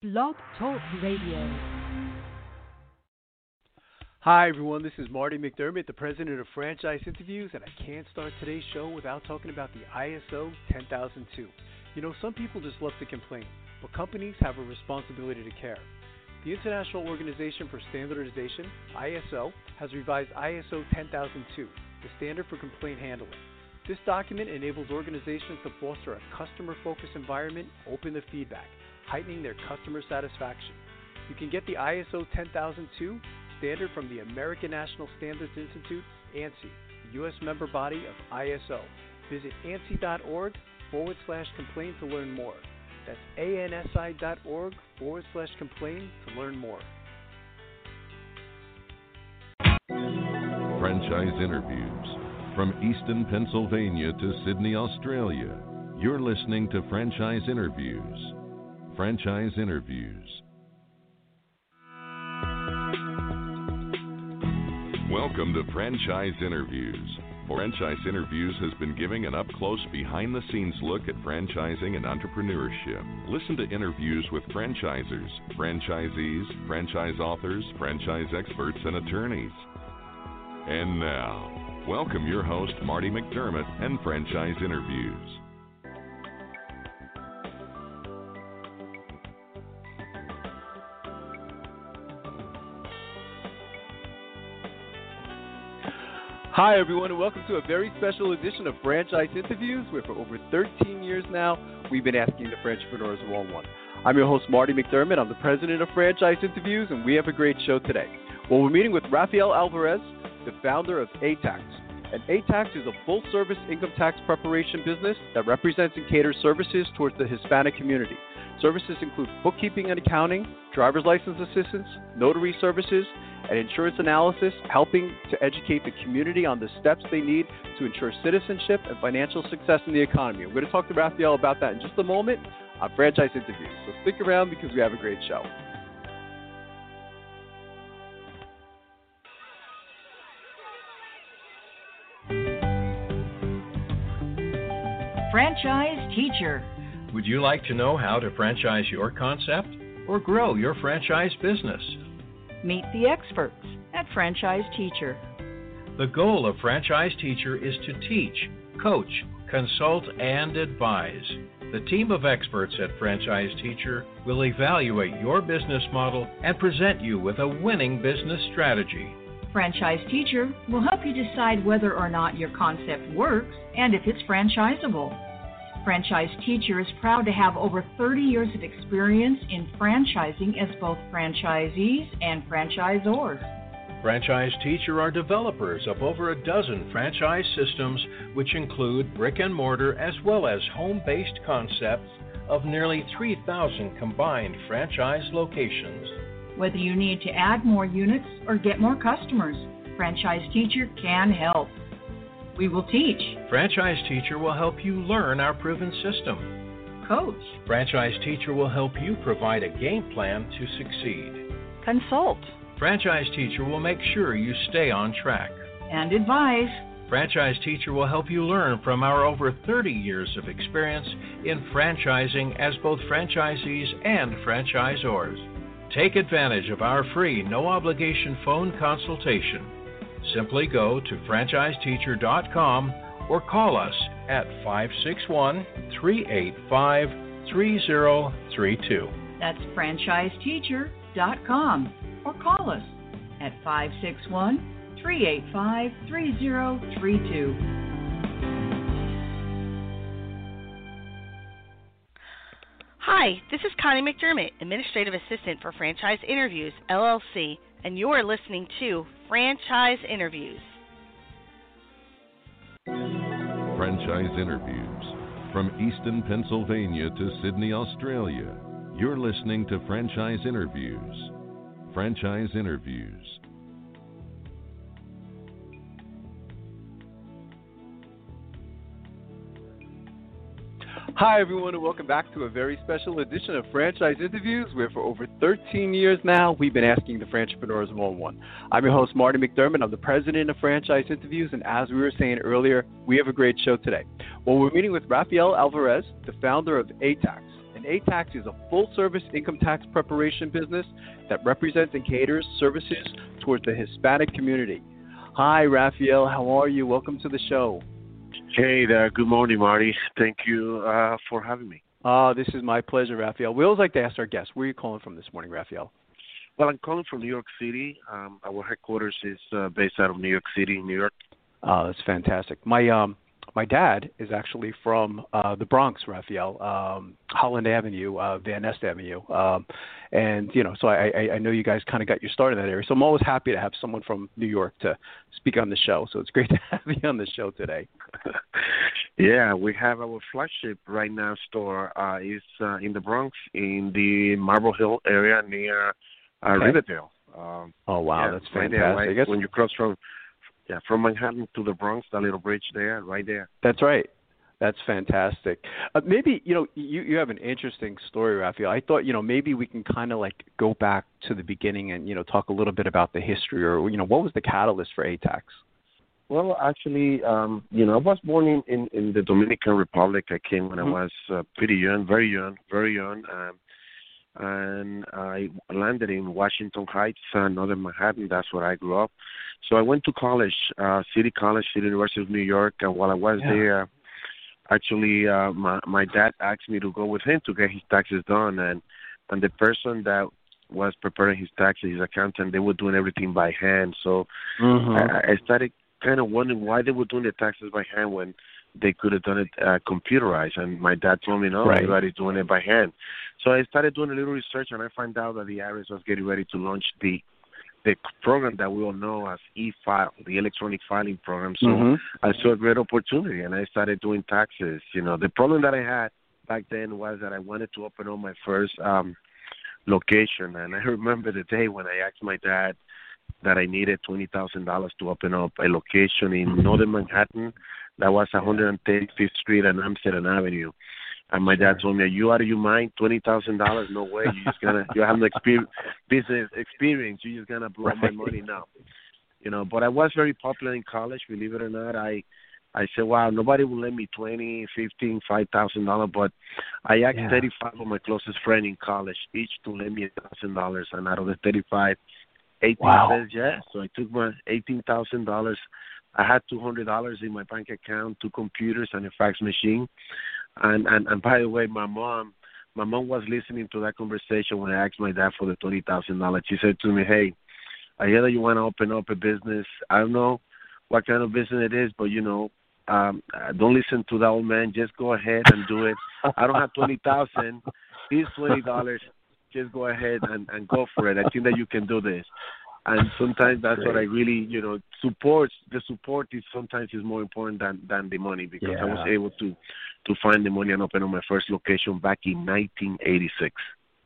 Blog Talk Radio. Hi, everyone. This is Marty McDermott, the president of Franchise Interviews, and I can't start today's show without talking about the ISO 10002. You know, some people just love to complain, but companies have a responsibility to care. The International Organization for Standardization, ISO, has revised ISO 10002, the standard for complaint handling. This document enables organizations to foster a customer focused environment open to feedback, heightening their customer satisfaction. You can get the ISO 10002 standard from the American National Standards Institute, ANSI, the U.S. member body of ISO. Visit ANSI.org forward slash complain to learn more. That's ANSI.org forward slash complain to learn more. Franchise interviews from Easton, Pennsylvania to Sydney, Australia. You're listening to Franchise Interviews. Franchise Interviews. Welcome to Franchise Interviews. Franchise Interviews has been giving an up close, behind the scenes look at franchising and entrepreneurship. Listen to interviews with franchisers, franchisees, franchise authors, franchise experts, and attorneys. And now, welcome your host, Marty McDermott, and Franchise Interviews. Hi, everyone, and welcome to a very special edition of Franchise Interviews, where for over 13 years now, we've been asking the entrepreneurs one on one. I'm your host, Marty McDermott. I'm the president of Franchise Interviews, and we have a great show today. Well, we're meeting with Rafael Alvarez, the founder of ATAX. And ATAX is a full service income tax preparation business that represents and caters services towards the Hispanic community. Services include bookkeeping and accounting, driver's license assistance, notary services, and insurance analysis, helping to educate the community on the steps they need to ensure citizenship and financial success in the economy. We're going to talk to Rafael about that in just a moment on Franchise Interviews. So stick around because we have a great show. Franchise Teacher. Would you like to know how to franchise your concept or grow your franchise business? Meet the experts at Franchise Teacher. The goal of Franchise Teacher is to teach, coach, consult, and advise. The team of experts at Franchise Teacher will evaluate your business model and present you with a winning business strategy. Franchise Teacher will help you decide whether or not your concept works and if it's franchisable. Franchise Teacher is proud to have over 30 years of experience in franchising as both franchisees and franchisors. Franchise Teacher are developers of over a dozen franchise systems, which include brick and mortar as well as home based concepts of nearly 3,000 combined franchise locations. Whether you need to add more units or get more customers, Franchise Teacher can help. We will teach. Franchise Teacher will help you learn our proven system. Coach. Franchise Teacher will help you provide a game plan to succeed. Consult. Franchise Teacher will make sure you stay on track. And advise. Franchise Teacher will help you learn from our over 30 years of experience in franchising as both franchisees and franchisors. Take advantage of our free, no obligation phone consultation. Simply go to franchiseteacher.com or call us at 561 385 3032. That's franchiseteacher.com or call us at 561 385 3032. Hi, this is Connie McDermott, Administrative Assistant for Franchise Interviews, LLC, and you're listening to Franchise Interviews. Franchise Interviews from Easton, Pennsylvania to Sydney, Australia. You're listening to Franchise Interviews. Franchise Interviews. Hi, everyone, and welcome back to a very special edition of Franchise Interviews, where for over 13 years now, we've been asking the entrepreneurs one on one. I'm your host, Marty McDermott. I'm the president of Franchise Interviews, and as we were saying earlier, we have a great show today. Well, we're meeting with Rafael Alvarez, the founder of ATAX. and ATAX is a full service income tax preparation business that represents and caters services towards the Hispanic community. Hi, Rafael. How are you? Welcome to the show. Hey there. Good morning, Marty. Thank you uh, for having me. Uh, this is my pleasure, Rafael. We always like to ask our guests, where are you calling from this morning, Rafael? Well, I'm calling from New York City. Um, our headquarters is uh, based out of New York City, New York. Oh, that's fantastic. My um, my dad is actually from uh, the Bronx, Rafael, um, Holland Avenue, uh, Van Nest Avenue, um, and you know, so I, I, I know you guys kind of got your start in that area. So I'm always happy to have someone from New York to speak on the show. So it's great to have you on the show today. yeah, we have our flagship right now store uh, is uh, in the Bronx, in the Marble Hill area near uh, okay. Riverdale. Um, oh wow, yeah, that's fantastic! Right there, right, when you cross from yeah, from Manhattan to the Bronx, that little bridge there, right there. That's right. That's fantastic. Uh, maybe you know you you have an interesting story, Rafael. I thought you know maybe we can kind of like go back to the beginning and you know talk a little bit about the history or you know what was the catalyst for ATAX. Well, actually, um, you know, I was born in, in, in the Dominican Republic. I came when mm-hmm. I was uh, pretty young, very young, very young. Um, and I landed in Washington Heights, uh, Northern Manhattan. That's where I grew up. So I went to college, uh, City College, City University of New York. And while I was yeah. there, actually, uh, my my dad asked me to go with him to get his taxes done, and and the person that was preparing his taxes, his accountant, they were doing everything by hand. So mm-hmm. I, I started kind of wondering why they were doing the taxes by hand when they could have done it uh, computerized. And my dad told me, no, right. everybody's doing it by hand. So I started doing a little research, and I found out that the IRS was getting ready to launch the the program that we all know as e-file, the electronic filing program. So mm-hmm. I saw a great opportunity, and I started doing taxes. You know, the problem that I had back then was that I wanted to open up my first um location, and I remember the day when I asked my dad that I needed twenty thousand dollars to open up a location in northern Manhattan that was 135th Street and Amsterdam Avenue. And my dad told me, "Are you out of your mind? Twenty thousand dollars? No way! You just gonna you have no experience, business experience. You just gonna blow right. my money now." You know, but I was very popular in college. Believe it or not, I I said, "Wow, nobody will lend me twenty, fifteen, five thousand dollars." But I asked yeah. thirty-five of my closest friends in college each to lend me a thousand dollars, and out of the thirty-five, eighteen wow. says yes. So I took my eighteen thousand dollars I had two hundred dollars in my bank account, two computers, and a fax machine. And and and by the way, my mom, my mom was listening to that conversation when I asked my dad for the twenty thousand dollars. She said to me, "Hey, I hear that you want to open up a business. I don't know what kind of business it is, but you know, um, don't listen to that old man. Just go ahead and do it. I don't have twenty thousand. Here's twenty dollars. Just go ahead and and go for it. I think that you can do this." and sometimes that's what I really, you know, support. The support is sometimes is more important than than the money because yeah. I was able to to find the money and open up my first location back in 1986.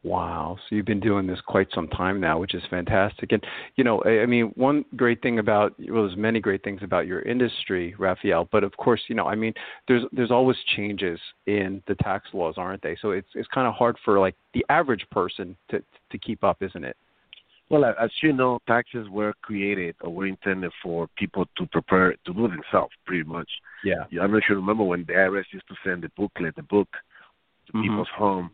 Wow. So you've been doing this quite some time now, which is fantastic. And, you know, I mean, one great thing about, well, there's many great things about your industry, Rafael, but of course, you know, I mean, there's, there's always changes in the tax laws, aren't they? So it's, it's kind of hard for like the average person to, to keep up, isn't it? Well, as you know, taxes were created or were intended for people to prepare to do themselves, pretty much. Yeah. I'm not sure you remember when the IRS used to send the booklet, the book, to mm-hmm. people's home,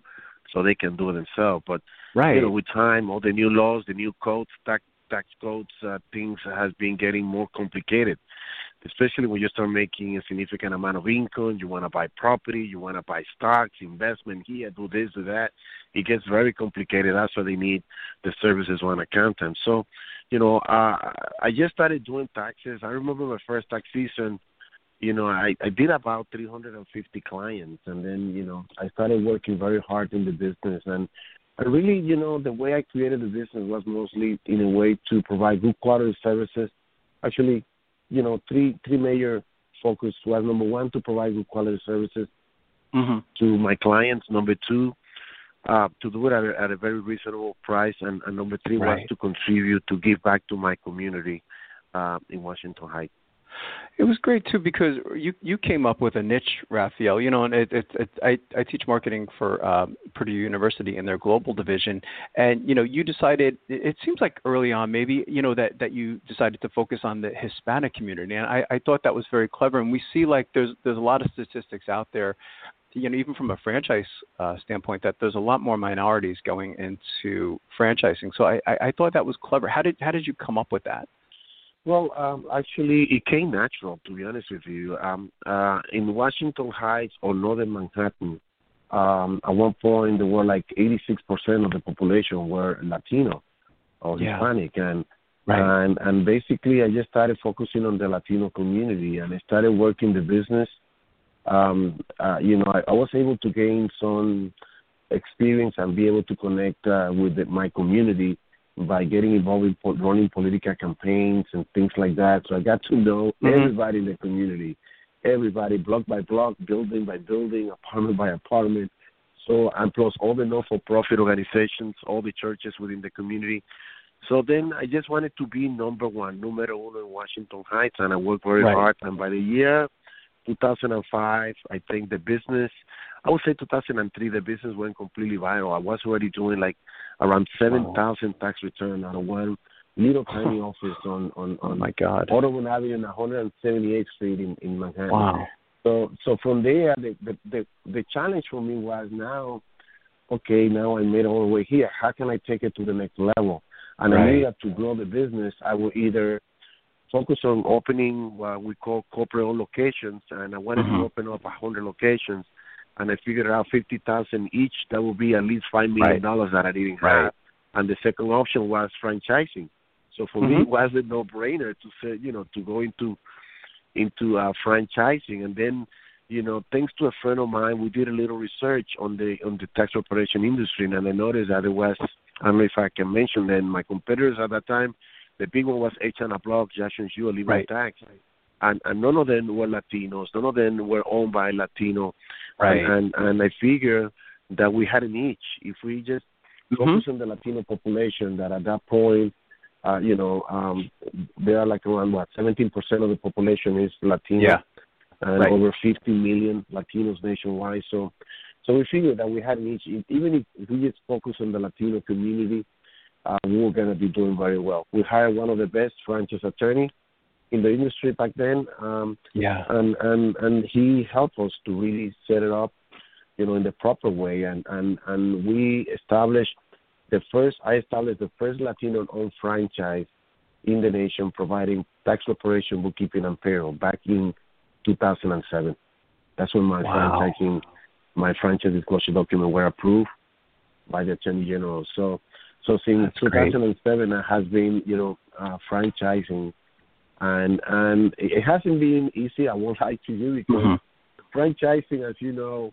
so they can do it themselves. But right. you know, with time, all the new laws, the new codes, tax tax codes, uh, things has been getting more complicated especially when you start making a significant amount of income, you want to buy property, you want to buy stocks, investment here, do this, do that. It gets very complicated. That's why they need the services of an accountant. So, you know, uh, I just started doing taxes. I remember my first tax season. You know, I, I did about 350 clients, and then you know I started working very hard in the business, and I really, you know, the way I created the business was mostly in a way to provide good quality services. Actually, you know, three three major focus was number one to provide good quality services mm-hmm. to my clients. Number two, uh, to do it at a, at a very reasonable price, and, and number three right. was to contribute to give back to my community uh, in Washington Heights. It was great too because you you came up with a niche, Rafael. You know, and it, it, it, I I teach marketing for um, Purdue University in their global division, and you know, you decided. It seems like early on, maybe you know that that you decided to focus on the Hispanic community, and I I thought that was very clever. And we see like there's there's a lot of statistics out there you know, even from a franchise uh, standpoint, that there's a lot more minorities going into franchising. So I, I, I thought that was clever. How did how did you come up with that? Well, um, actually, it came natural. To be honest with you, um, uh, in Washington Heights or Northern Manhattan, um, at one point there were like 86% of the population were Latino or Yeah. Hispanic, and Right. and and basically I just started focusing on the Latino community, and I started working the business. Um, uh, you know, I, I was able to gain some experience and be able to connect uh, with the, my community by getting involved in po- running political campaigns and things like that. So I got to know Mhm. everybody in the community, everybody block by block, building by building, apartment by apartment. So and plus all the non-for-profit organizations, all the churches within the community. So then I just wanted to be number one, numero uno in Washington Heights, and I worked very Right. hard. And by the year 2005, I think the business, I would say 2003, the business went completely viral. I was already doing like around 7,000 tax return out of one little tiny office on on Oh on my God. Audubon Avenue and 178th Street in in Manhattan. Wow. So so from there, the, the the the challenge for me was now, okay, now I made it all the way here. How can I take it to the next level? And I Right. knew that to grow the business, I would either focus on opening what we call corporate-owned locations, and I wanted Mhm. to open up a hundred locations. And I figured out fifty thousand each. That would be at least five million Right. dollars that I didn't Right. have. And the second option was franchising. So for me, Mhm. it was a no-brainer to say, you know, to go into into uh, franchising, and then, you know, thanks to a friend of mine, we did a little research on the on the tax preparation industry, and I noticed that it was, I don't know if I can mention them, my competitors at that time, the big one was H and Block, Jackson Hewitt, Liberty Right. Tax, and and none of them were Latinos, none of them were owned by Latino, Right. and and, and I figure that we had an itch if we just Mhm. focus on the Latino population that at that point, uh, you know, um, there are like around what 17% of the population is Latino, Yeah. and Right. over 50 million Latinos nationwide. So, so we figured that we had an itch. even if, if we just focus on the Latino community, uh, we were going to be doing very well. We hired one of the best franchise attorney in the industry back then, um, Yeah. and and and he helped us to really set it up, you know, in the proper way. And and and we established the first. I established the first Latino-owned franchise in the nation, providing tax preparation, bookkeeping, and payroll back in 2007. That's when my Wow. franchising, my franchise disclosure document were approved by the Attorney General. So, so since That's great. 2007, I has been, you know, uh, franchising, and and it hasn't been easy. I won't lie to you because Mhm. franchising, as you know,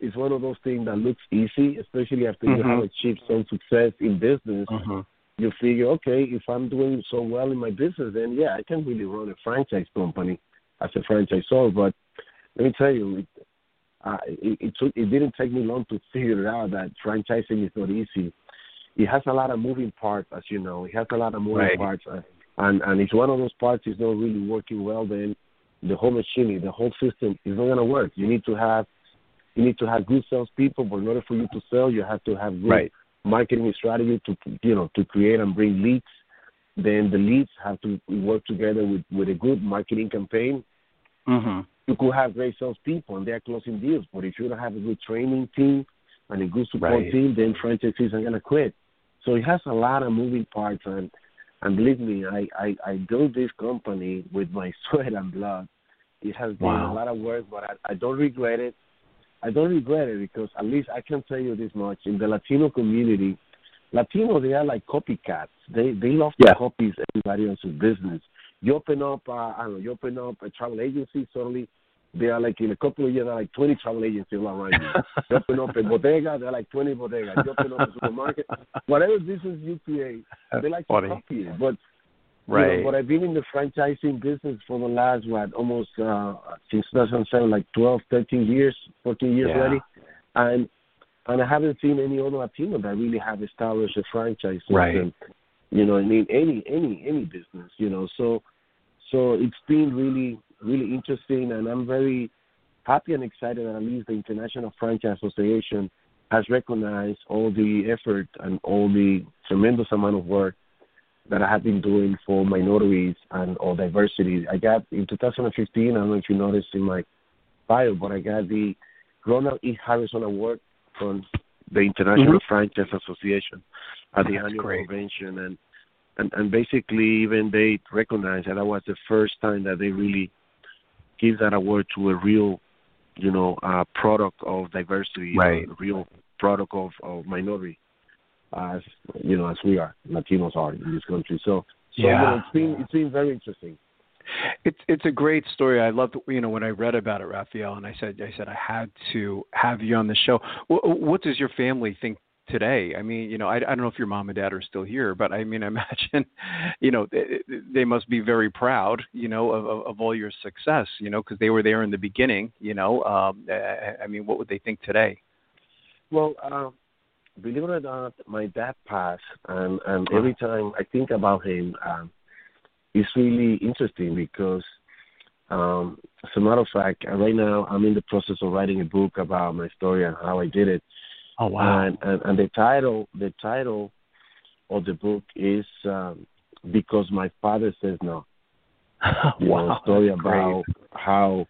is one of those things that looks easy, especially after you Mhm. have achieved some success in business. Mhm. You figure, okay, if I'm doing so well in my business, then yeah, I can really run a franchise company as a franchisor. But let me tell you, it, uh, it, it took it didn't take me long to figure out that franchising is not easy. It has a lot of moving parts, as you know. It has a lot of moving Right. parts, uh, and and if one of those parts is not really working well, then the whole machinery, the whole system is not going to work. You need to have you need to have good salespeople, but in order for you to sell, you have to have good Right. marketing strategy to you know to create and bring leads. Then the leads have to work together with with a good marketing campaign. Mhm. You could have great salespeople and they're closing deals, but if you don't have a good training team and a good support Right. team, then franchisees are gonna quit. So it has a lot of moving parts, and and believe me, I I, I built this company with my sweat and blood. It has been Wow. a lot of work, but I, I don't regret it. I don't regret it because at least I can tell you this much: in the Latino community, Latino they are like copycats. They they love to Yeah. copy everybody else's business. You open up, uh, I don't know, you open up a travel agency. Suddenly, they are like in a couple of years, there are like twenty travel agencies around you. you open up a bodega, there are like twenty bodegas. You open up a supermarket, whatever business you create, they like Funny. to copy it. But you Right. know, but I've been in the franchising business for the last what almost uh since 2007, like 12, 13 years, 14 years Yeah. already, and and I haven't seen any other Latino that really have established a franchise system. Right. You know, I mean, any any any business. You know, so so it's been really really interesting, and I'm very happy and excited that at least the International Franchise Association has recognized all the effort and all the tremendous amount of work that I have been doing for minorities and all diversity. I got in 2015. I don't know if you noticed in my bio, but I got the Ronald E. Harrison Award from the International Mhm. Franchise Association at the That's annual great. convention, and, and and basically even they recognized that that was the first time that they really give that award to a real, you know, uh, product of diversity, Right. a real product of, of minority, as you know, as we are Latinos are in this country. So, so you Yeah. know, it's been it's been very interesting. It's it's a great story. I loved you know when I read about it, Rafael, and I said I said I had to have you on the show. What, what does your family think today? I mean, you know, I, I don't know if your mom and dad are still here, but I mean, I imagine, you know, they, they must be very proud, you know, of, of, of all your success, you know, because they were there in the beginning. You know, um, I, I mean, what would they think today? Well, uh, believe it or not, my dad passed, and and every time I think about him, um, it's really interesting because, um, as a matter of fact, right now I'm in the process of writing a book about my story and how I did it. Oh wow! And, and and the title the title of the book is um, because my father says no. You know, a story that's great. about how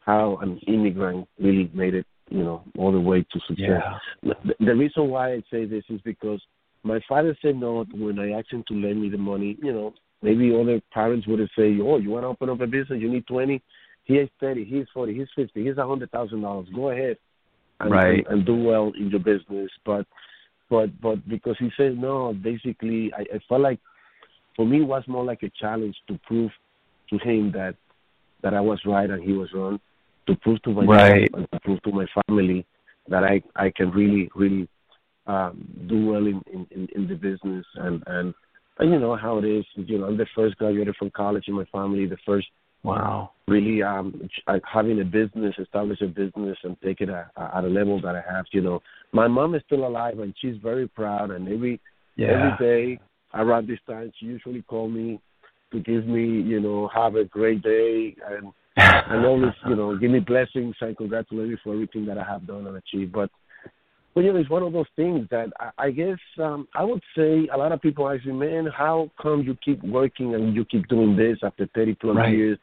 how an immigrant really made it, you know, all the way to success. Yeah. The, the reason why I say this is because my father said no when I asked him to lend me the money. You know, maybe other parents would have said, "Oh, you want to open up a business? You need twenty. He is thirty. He's forty. He's fifty. He's a hundred thousand dollars. Go ahead, and, Right. and, and do well in your business." But, but, but because he said no, basically, I, I felt like for me it was more like a challenge to prove to him that that I was right and he was wrong. To prove to myself Right. and to prove to my family that I I can really really um, do well in, in, in, in the business and, and and you know how it is. You know, I'm the first graduated from college in my family, the first Wow. really um ch- uh, having a business, establish a business and take it at, at a level that I have. You know, my mom is still alive and she's very proud. And every Yeah. every day around this time, she usually call me to give me, you know, have a great day and and always, you know, give me blessings and congratulate me for everything that I have done and achieved. But, but you know, it's one of those things that I, I guess um, I would say a lot of people ask me, man, how come you keep working and you keep doing this after 30 plus Right. years,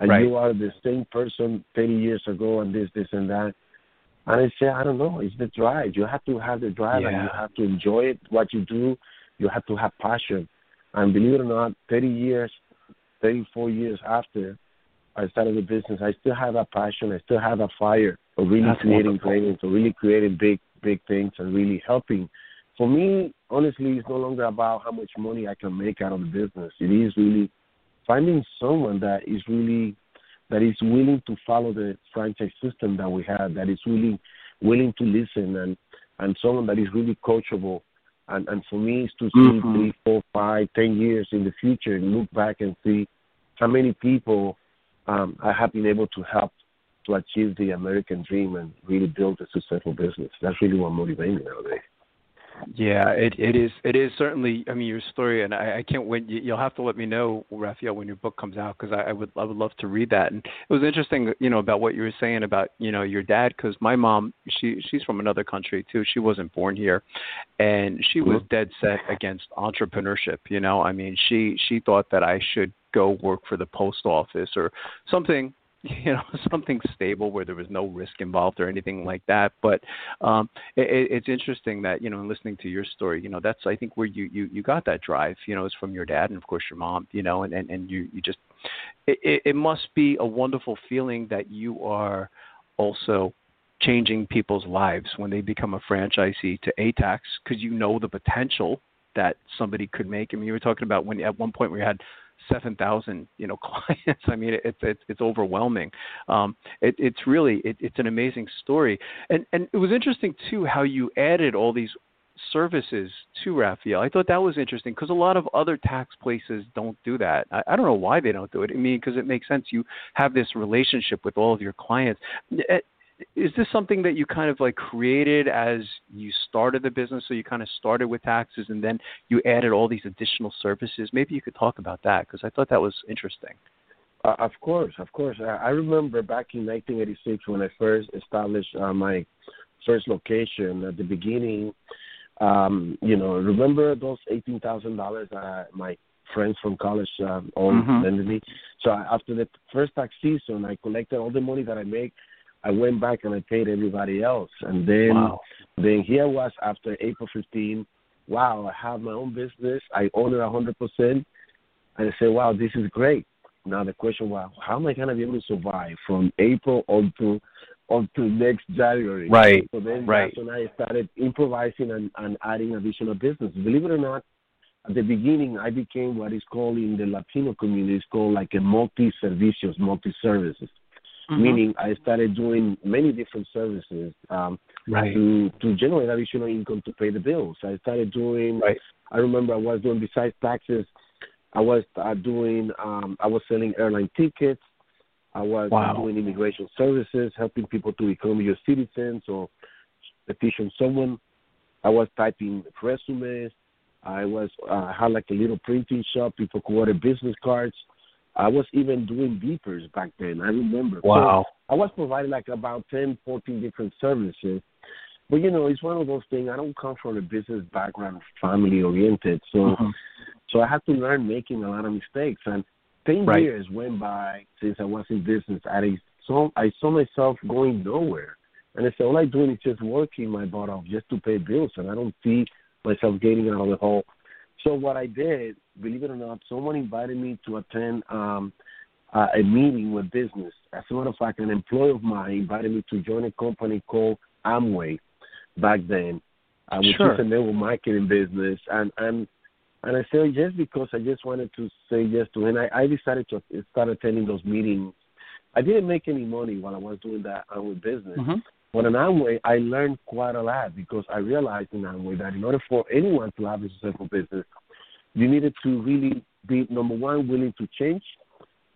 and Right. you are the same person 30 years ago and this, this, and that. And I say, I don't know. It's the drive. You have to have the drive, and you have to enjoy it. What you do, you have to have passion. And believe it or not, 30 years, 34 years after I started the business, I still have that passion. I still have that fire of really That's creating greatness, of really creating big, big things, and really helping. For me, honestly, it's no longer about how much money I can make out of the business. It is really finding someone that is really that is willing to follow the franchise system that we have, that is really willing to listen and and someone that is really coachable. And and for me, it's to see Mhm. three, four, five, ten years in the future and look back and see how many people um, I have been able to help to achieve the American dream and really build a successful business. That's really what motivates me nowadays. Yeah, it it is it is certainly. I mean, your story, and I, I can't wait. You- You'll have to let me know, Rafael, when your book comes out, because I, I would I would love to read that. And it was interesting, you know, about what you were saying about you know your dad, because my mom, she she's from another country too. She wasn't born here, and she was Mhm. dead set against entrepreneurship. You know, I mean, she she thought that I should go work for the post office or something you know something stable where there was no risk involved or anything like that but um it, it's interesting that you know in listening to your story you know that's i think where you you you got that drive you know it's from your dad and of course your mom you know and and, and you you just it, it must be a wonderful feeling that you are also changing people's lives when they become a franchisee to ATAX because you know the potential that somebody could make. I mean, you were talking about when at one point we had seven thousand, you know, clients. I mean, it's it's it's overwhelming. Um, it, it's really it, it's an amazing story, and and it was interesting too how you added all these services to Rafael. I thought that was interesting because a lot of other tax places don't do that. I, I don't know why they don't do it. I mean, because it makes sense. You have this relationship with all of your clients. Is this something that you kind of like created as you started the business? So you kind of started with taxes and then you added all these additional services. Maybe you could talk about that because I thought that was interesting. Uh, of course, of course. I, I remember back in 1986 when I first established uh, my first location. At the beginning, um, you know, remember those eighteen thousand dollars that my friends from college um, all Mhm. me. So after the first tax season, I collected all the money that I make. I went back and I paid everybody else, and then Wow. then here was after April 15. Wow, I have my own business. I own it 100 percent, and I said, wow, this is great. Now the question was, how am I gonna be able to survive from April to on to next January? Right. So then Right. that's when I started improvising and, and adding additional business. Believe it or not, at the beginning I became what is called in the Latino community, it's called like a multi servicios, Mhm. Meaning I started doing many different services um, Right. to to generate additional income to pay the bills. I started doing. Right. I remember I was doing besides taxes, I was uh, doing. Um, I was selling airline tickets. I was Wow. doing immigration services, helping people to become your citizens or petition someone. I was typing resumes. I was uh, had like a little printing shop. People could order business cards. I was even doing beepers back then. I remember. So Wow. I was providing like about 10, 14 different services. But you know, it's one of those things. I don't come from a business background, family oriented, so Mhm. so I had to learn making a lot of mistakes. And ten Right. years went by since I was in business. I saw I saw myself going nowhere, and I said, all I'm doing is just working my butt off just to pay bills, and I don't see myself getting out of the hole. So what I did, believe it or not, someone invited me to attend um, uh, a meeting with business. As a matter of fact, an employee of mine invited me to join a company called Amway back then, uh, which Sure. is a network marketing business. And and and I said yes because I just wanted to say yes to. And I, I decided to start attending those meetings. I didn't make any money while I was doing that Amway business. Mhm. But in Amway, I learned quite a lot because I realized in Amway that in order for anyone to have a successful business, you needed to really be number one willing to change.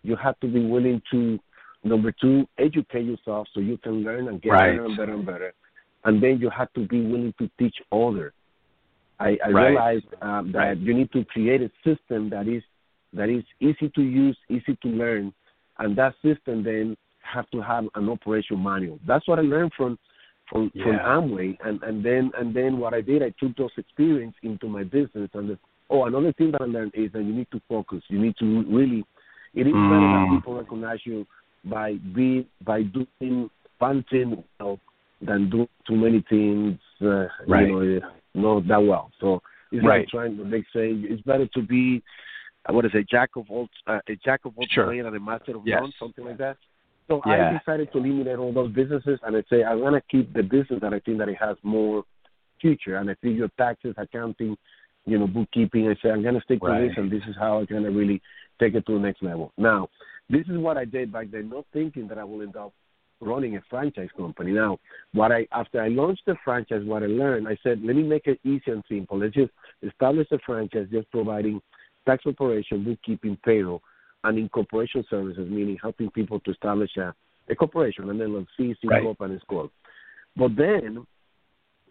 You have to be willing to number two educate yourself so you can learn and get Right. better and better and better. And then you have to be willing to teach others. I, I Right. realized um, that Right. you need to create a system that is that is easy to use, easy to learn, and that system then have to have an operation manual. That's what I learned from from from Amway, and and then and then what I did, I took those experience into my business. And the, oh, another thing that I learned is that you need to focus. You need to really. It is better that Mm. people recognize you by be by doing one thing well than do too many things. Uh, Right. You know, not that well. So it's Right. like trying to make saying it's better to be what is it, jack of all uh, a jack of all Sure. trades and a master of none, something like that. So Yeah. I decided to eliminate all those businesses and I say I'm gonna keep the business that I think that it has more future and I think your taxes, accounting, you know, bookkeeping. I say I'm gonna stick Right. to this and this is how I'm gonna really take it to the next level. Now, this is what I did back then, not thinking that I will end up running a franchise company. Now, what I after I launched the franchise, what I learned, I said, let me make it easy and simple. Let's just establish a franchise, just providing tax preparation, bookkeeping, payroll, and incorporation services, meaning helping people to establish a, a corporation and then LLC, C Right. corp, and S corp. But then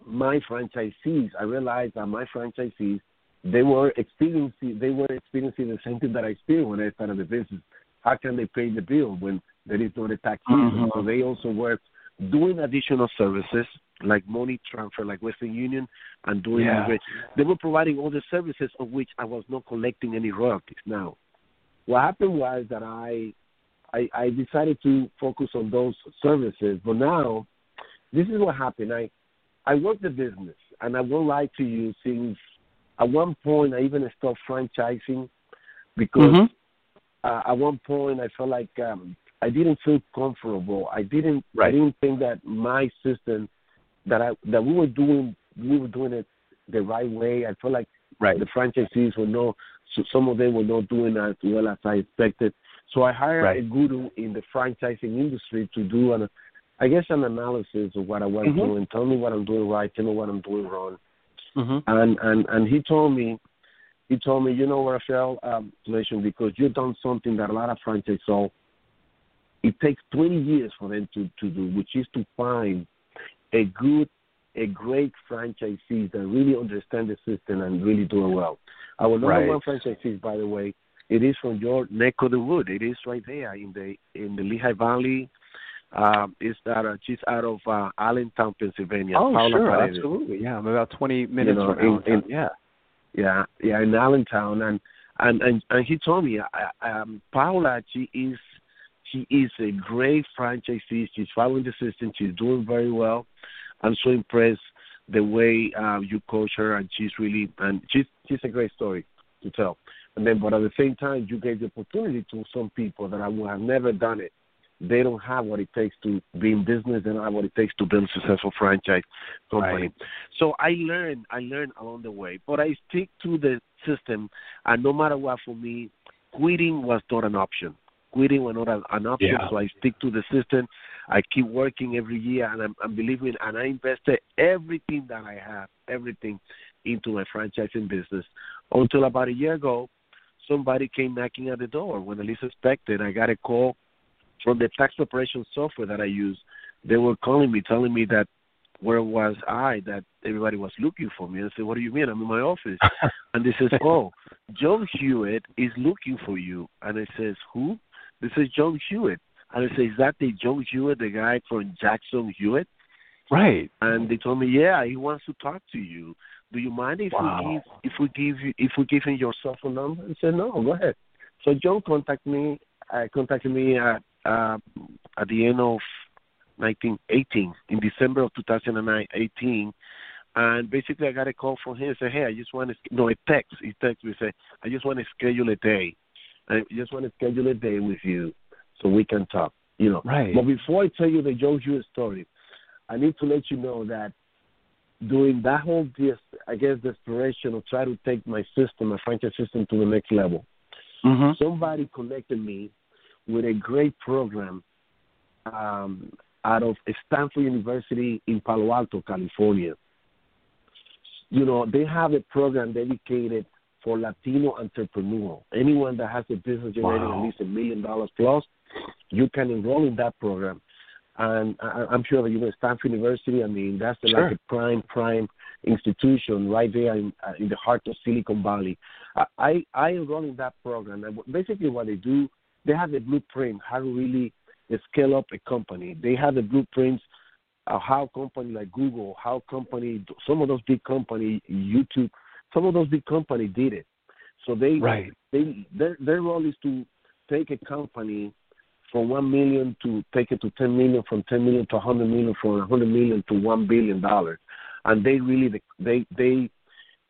my franchisees, I realized that my franchisees, they were experiencing they were experiencing the same thing that I experienced when I started the business. How can they pay the bill when there is not a tax? Mhm. So they also were doing additional services like money transfer, like Western Union, and doing Yeah. They were providing all the services of which I was not collecting any royalties. Now, what happened was that I, I, I decided to focus on those services, but now, this is what happened. I, I worked the business, and I won't lie to you. Since at one point, I even stopped franchising because Mhm. uh, at one point I felt like um, I didn't feel comfortable. I didn't. I didn't think that my system that I that we were doing we were doing it the right way. I felt like Right. the franchisees were not. So some of them were not doing as well as I expected. So I hired Right. a guru in the franchising industry to do an, I guess, an analysis of what I was Mhm. doing. Tell me what I'm doing right. Tell me what I'm doing wrong Mhm. and and and he told me he told me you know what Rafael um listen because you've done something that a lot of franchise so it takes 20 years for them to to do which is to find a good a great franchisee that really understand the system and really doing well our number Right. one franchisee by the way it is from your neck of the wood it is right there in the in the Lehigh Valley um, it's that of, she's out of uh, Allentown, Pennsylvania. Oh, Paula sure, Paredes. absolutely. Yeah, I'm about 20 minutes know, from in- in- yeah. Yeah, yeah, in Allentown, and and and and he told me, I, um, Paula, she is She is a great franchisee. She's following the system. She's doing very well. I'm so impressed the way uh, you coach her, and she's really and she's she's a great story to tell. And then, but at the same time, you gave the opportunity to some people that I would have never done it. They don't have what it takes to be in business. They don't have what it takes to build a successful franchise company. Right. So I learned, I learned along the way. But I stick to the system, and no matter what, for me, quitting was not an option. Quitting was not an, an option. Yeah. So I stick to the system. I keep working every year, and I'm, I'm believing, and I invested everything that I have, everything, into my franchising business. Until about a year ago, somebody came knocking at the door. When I least expected, I got a call from the tax preparation software that I use. They were calling me, telling me that where was I, that everybody was looking for me. I said, What do you mean? I'm in my office. and they says, Oh, John Hewitt is looking for you. And I says, Who? They says, John Hewitt. And I say, Is that the John Hewitt, the guy from Jackson Hewitt? Right. And they told me, Yeah, he wants to talk to you. Do you mind if Wow. we give if we give you if we give him your cell phone number? I said, No, go ahead. So John contacted me uh, contacted me at uh, at the end of 1918 in December of 2018, and basically I got a call from him. Say, hey, I just want to no a text. He texted me say, I just want to schedule a day. I just want to schedule a day with you so we can talk. You know. Right. But before I tell you the Hewitt story, I need to let you know that during that whole dis I guess desperation of trying to take my system, my franchise system to the next level, Mm-hmm. somebody connected me with a great program um, out of Stanford University in Palo Alto, California. You know, they have a program dedicated for Latino entrepreneur. Anyone that has a business generating Wow. at least a million dollars plus, you can enroll in that program. And I, I'm sure that you know Stanford University. I mean, that's Sure. like a prime prime institution right there in, uh, in the heart of Silicon Valley. I I, I enroll in that program. And basically, what they do, they have a blueprint how to really scale up a company. They have the blueprints of how company like Google, how company, some of those big company, YouTube, some of those big company did it. So they Right. they their their role is to take a company from one million to take it to ten million, from ten million to a hundred million, from a hundred million to one billion dollars, and they really they they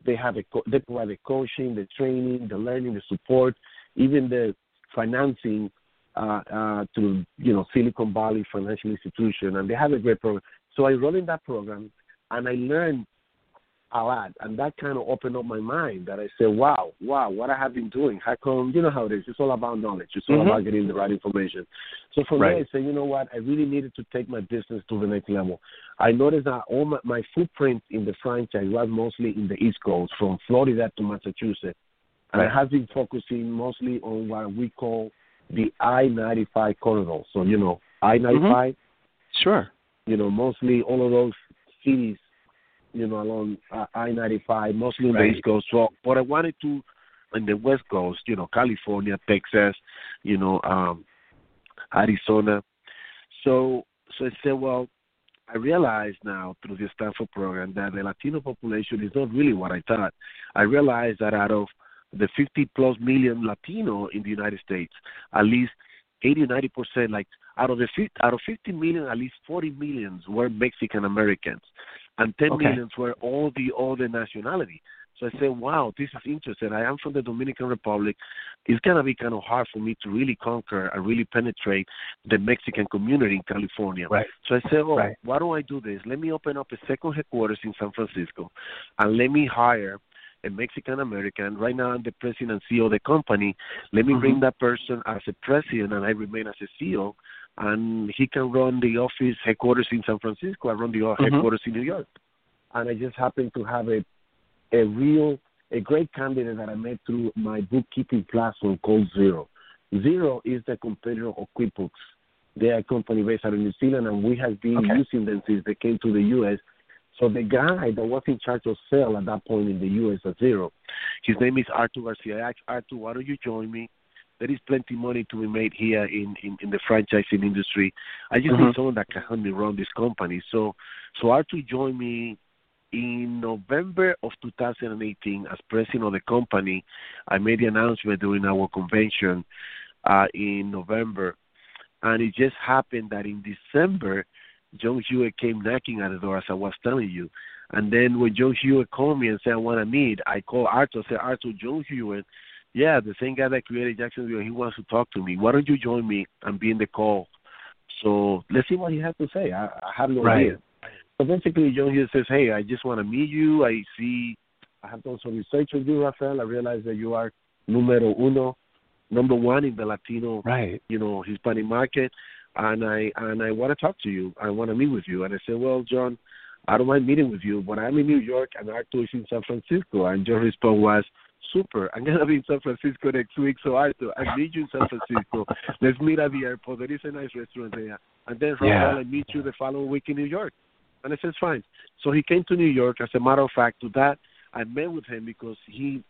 they have a they provide the coaching, the training, the learning, the support, even the financing uh, uh, to you know Silicon Valley financial institution, and they have a great program. So I enrolled in that program, and I learned a lot, and that kind of opened up my mind. That I said, "Wow, wow, what I have been doing. How come? You know how it is. It's all about knowledge. It's all Mhm. about getting the right information." So from Right. there, I said, "You know what? I really needed to take my business to the next level." I noticed that all my, my footprint in the franchise was mostly in the East Coast, from Florida to Massachusetts, and I have been focusing mostly on what we call the I-95 corridor. So you know, I-95 Sure. you know, mostly all of those cities, you know, along uh, I-95, mostly on Right. the East Coast. So, but I wanted to, on the West Coast, you know, California, Texas, you know, um, Arizona. So, so I said, well, I realized now through the Stanford program that the Latino population is not really what I thought. I realized that out of the 50 plus million Latino in the United States, at least 80 90 percent, like out of the out of 50 million, at least 40 millions were Mexican Americans, and 10 Okay. millions were all the other nationality. So I said, wow, this is interesting. I am from the Dominican Republic. It's going to be kind of hard for me to really conquer and really penetrate the Mexican community in California. Right. So I said, oh, Right. why don't I do this? Let me open up a second headquarters in San Francisco and let me hire a Mexican American. Right now, I'm the president and CEO of the company. Let me bring Mhm. that person as a president and I remain as a CEO. And he can run the office headquarters in San Francisco. I run the Mhm. headquarters in New York. And I just happen to have a a real a great candidate that I met through my bookkeeping platform called Xero. Xero is the competitor of QuickBooks. They are a company based out of New Zealand, and we have been Okay. using them since they came to the U.S. So the guy that was in charge of sales at that point in the U.S. at Xero, his name is Artur Garcia. I asked Artur, why don't you join me? There is plenty money to be made here in, in, in the franchising industry. I just need someone that can help me run this company. So so Artur joined me in November of 2018 as president of the company. I made the announcement during our convention uh, in November, And it just happened that in December, John Hewitt came knocking at the door, as I was telling you. And then when John Hewitt called me and said, I want to meet, I called Arthur, said, Arthur, John Hewitt, yeah, the same guy that created Jackson Hewitt, he wants to talk to me. Why don't you join me and be in the call? So let's see what he has to say. I, I have no Right. idea. So basically, John Hewitt says, hey, I just want to meet you. I see, I have done some research on you, Rafael. I realize that you are numero uno, number one in the Latino Right. you know Hispanic market, and I and I want to talk to you. I want to meet with you. And I said, well, John, I don't mind meeting with you, but I'm in New York and Arthur is in San Francisco. And John's response was, super. I'm gonna be in San Francisco next week, so Arthur, I meet you in San Francisco. Let's meet at the airport. There is a nice restaurant there. And then from Yeah. I meet you the following week in New York. And I said, fine. So he came to New York. As a matter of fact, to that I met with him because he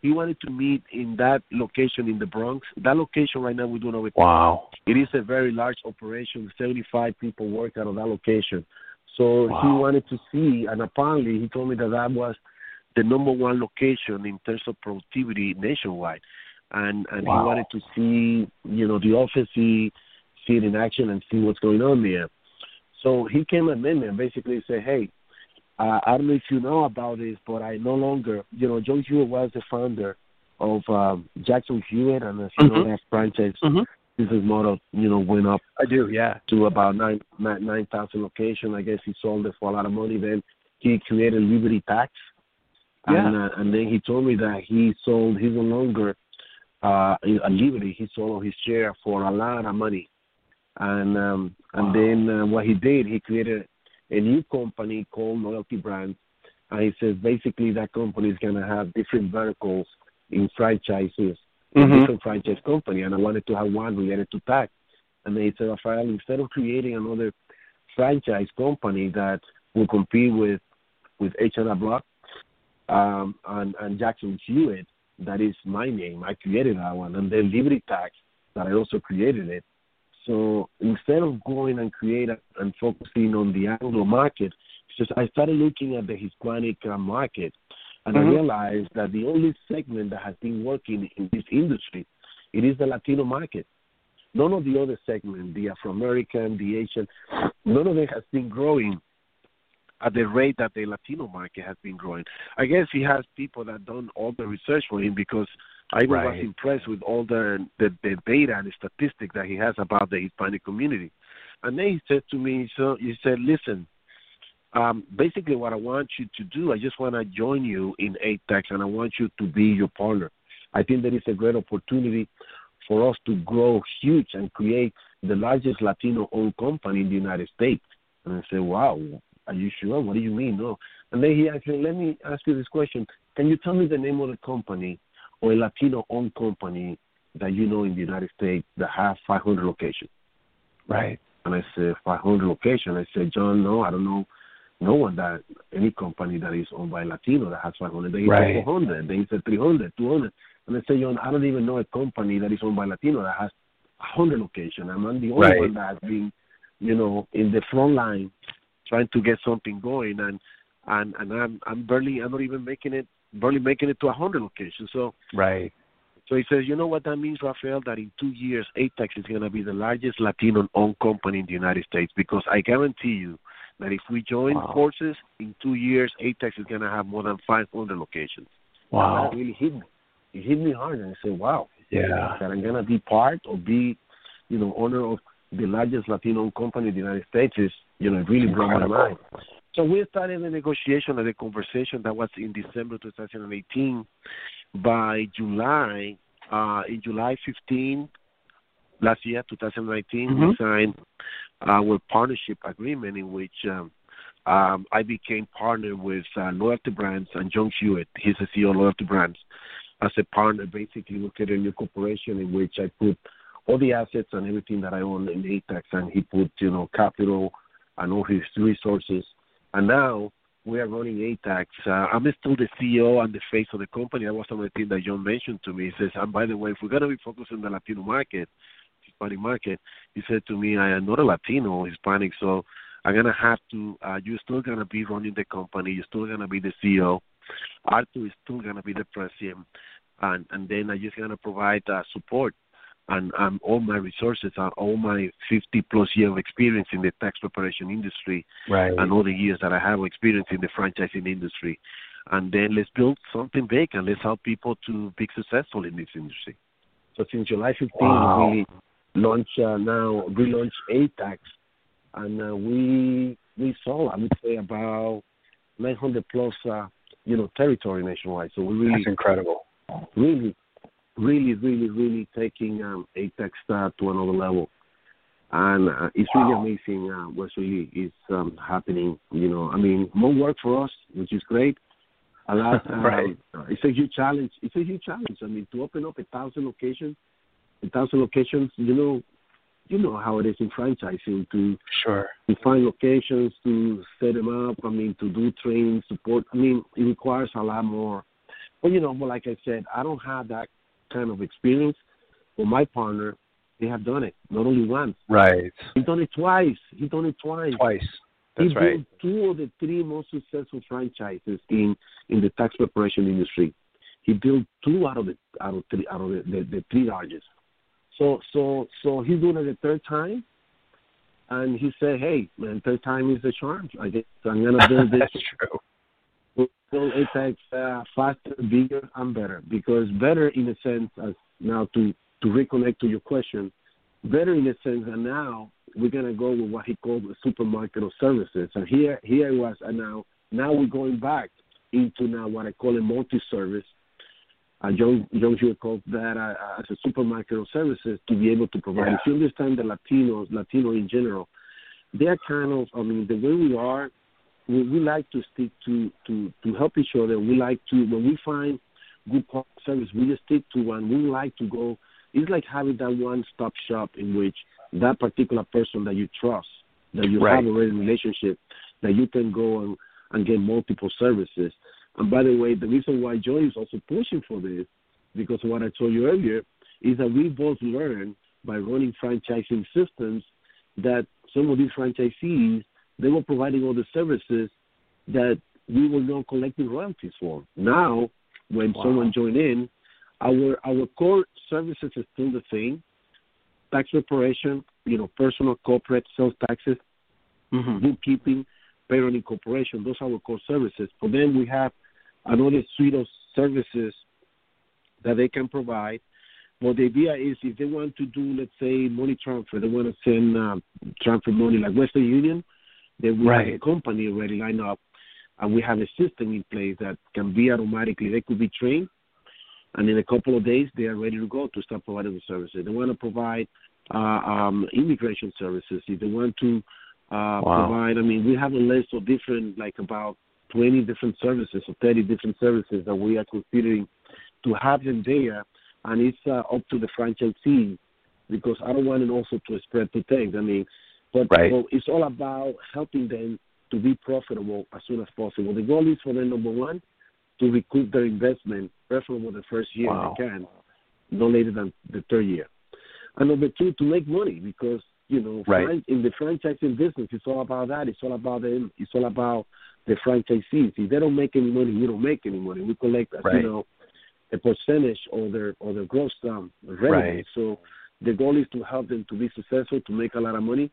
he wanted to meet in that location in the Bronx. That location right now we don't know it. Wow. It is a very large operation. Seventy five people work out of that location. So he wanted to see, and apparently he told me that that was the number one location in terms of productivity nationwide. And and Wow. he wanted to see, you know, the office, see, see it in action, and see what's going on there. So he came and met me and basically said, "Hey, uh, I don't know if you know about this, but I no longer, you know, John Hewitt was the founder of um, Jackson Hewitt, and as you know, Mhm. that franchise Mhm. business model, you know, went up I do. Yeah. to about nine nine nine nine thousand locations. I guess he sold it for a lot of money. Then he created Liberty Tax, and Yeah. uh, and then he told me that he sold. He's no longer uh, at Liberty. He sold his share for a lot of money, and um, and Wow. then uh, what he did, he created a new company called Loyalty Brands, and he says basically that company is gonna have different verticals in franchises Mhm. different franchise company, and I wanted to have one related to tax. And they said, Rafael, instead of creating another franchise company that will compete with with H&R Block um, and, and Jackson Hewitt, that is my name. I created that one, and then Liberty Tax, that I also created it. So instead of going and create and focusing on the Anglo market, just I started looking at the Hispanic uh, market, and I Mhm. realized that the only segment that has been working in this industry, it is the Latino market. None of the other segments, the Afro American, the Asian, none of it has been growing at the rate that the Latino market has been growing. I guess he has people that done all the research for him because I was impressed with all the, the the data and the statistics that he has about the Hispanic community. And then he said to me, so he said, listen, um, basically what I want you to do, I just want to join you in ATAX and I want you to be your partner. I think there is a great opportunity for us to grow huge and create the largest Latino-owned company in the United States. And I said, wow, are you sure? What do you mean? No. And then he asked me, let me ask you this question. Can you tell me the name of the company or a Latino-owned company that you know in the United States that has 500 locations? Right. And I said, 500 locations. I said, John, no, I don't know no one that, any company that is owned by Latino that has 500. They Right. said 400. They said 300, 200. And I said, John, I don't even know a company that is owned by Latino that has 100 locations. I'm the only Right. one that has been, you know, in the front line trying to get something going. And, and, and I'm, I'm barely, I'm not even making it, barely making it to a 100 locations. So, Right. so he says, you know what that means, Rafael? That in two years, ATAX is going to be the largest Latino-owned company in the United States because I guarantee you that if we join Wow. forces, in two years, ATAX is going to have more than 500 locations. Wow. That really hit me. It hit me hard, and I said, wow, Yeah. that I'm going to be part or be, you know, owner of the largest Latino-owned company in the United States is, you know, it really blew my mind. So we started the negotiation and the conversation that was in December 2018. By July, uh, in July 15 last year, 2019, we Mhm. signed our partnership agreement in which um, um, I became partner with uh, Loyalty Brands and John Hewitt. He's the CEO of Loyalty Brands. As a partner, basically, we created a new corporation in which I put all the assets and everything that I own in ATAX, and he put, you know, capital and all his resources. And now we are running ATAX. Uh, I'm still the CEO and the face of the company. That was of the things that John mentioned to me. He says, and by the way, if we're going to be focused on the Latino market, Hispanic market, he said to me, I am not a Latino Hispanic, so I'm going to have to, uh, you're still going to be running the company. You're still going to be the CEO. Arthur is still going to be the president. And, and then I'm just going to provide uh, support and um, all my resources and all my 50 plus year of experience in the tax preparation industry right. and all the years that I have experience in the franchising industry. And then let's build something big and let's help people to be successful in this industry. So since July 15, wow. we launch uh, now relaunch ATAX, and uh, we we saw I would say about 900 plus uh, you know territory nationwide. So we really That's incredible. Really really, really, really taking um, ATAX uh, to another level. And uh, it's really amazing uh, what's really is um, happening. You know, I mean, more work for us, which is great. A lot. Um, right. It's a huge challenge. It's a huge challenge. I mean, to open up a thousand locations, a thousand locations. You know, you know how it is in franchising to sure to find locations, to set them up. I mean, to do training, support. I mean, it requires a lot more. But you know, but like I said, I don't have that kind of experience. For my partner, they have done it not only once. Right. He's done it twice. He's done it twice. Twice. That's he right. built two of the three most successful franchises in in the tax preparation industry. He built two out of the out of three out of the, the, the three largest. So so so he's doing it the third time, and he said, "Hey, man, third time is the charm. I guess I'm gonna build this." That's true. Build ATAX uh, faster, bigger, and better. Because better in a sense, as now to to reconnect to your question, better in a sense that now we're gonna go with what he called a supermarket of services. And here here was and now now we're going back into now what I call a multi-service. Uh, John John Hewitt calls that uh, as a supermarket of services to be able to provide. Yeah. If you understand the Latinos, Latino in general, they are kind of I mean the way we are, we, we like to stick to to to help each other. We like to when we find good service, we just stick to one. We like to go. It's like having that one-stop shop in which that particular person that you trust, that you Right. have already a relationship, that you can go and, and get multiple services. And by the way, the reason why Joy is also pushing for this, because of what I told you earlier, is that we both learned by running franchising systems that some of these franchisees they were providing all the services that we were not collecting royalties for. Now, when Wow. someone joined in, our our core services is still the same: tax preparation, you know, personal, corporate, sales taxes, Mm-hmm. bookkeeping, payroll incorporation. Those are our core services. But then we have another suite of services that they can provide. But the idea is if they want to do, let's say, money transfer, they want to send um, transfer money like Western Union, then we have a company already lined up, and we have a system in place that can be automatically. They could be trained, and in a couple of days they are ready to go to start providing the services. They want to provide uh, um, immigration services. If they want to uh, Wow. provide, I mean, we have a list of different, like about 20 different services or 30 different services that we are considering to have them there, and it's uh, up to the franchisee because I don't want it also to spread too things. I mean, but, Right. but it's all about helping them to be profitable as soon as possible. The goal is for them, number one, to recoup their investment, preferably the first year Wow. if they can, no later than the third year. And number two, to make money because you know, Right. in the franchising business, it's all about that. It's all about them. It's all about the franchisees. If they don't make any money, we don't make any money. We collect, as Right. you know, a percentage of their of their gross um, revenue. Right. So the goal is to help them to be successful, to make a lot of money,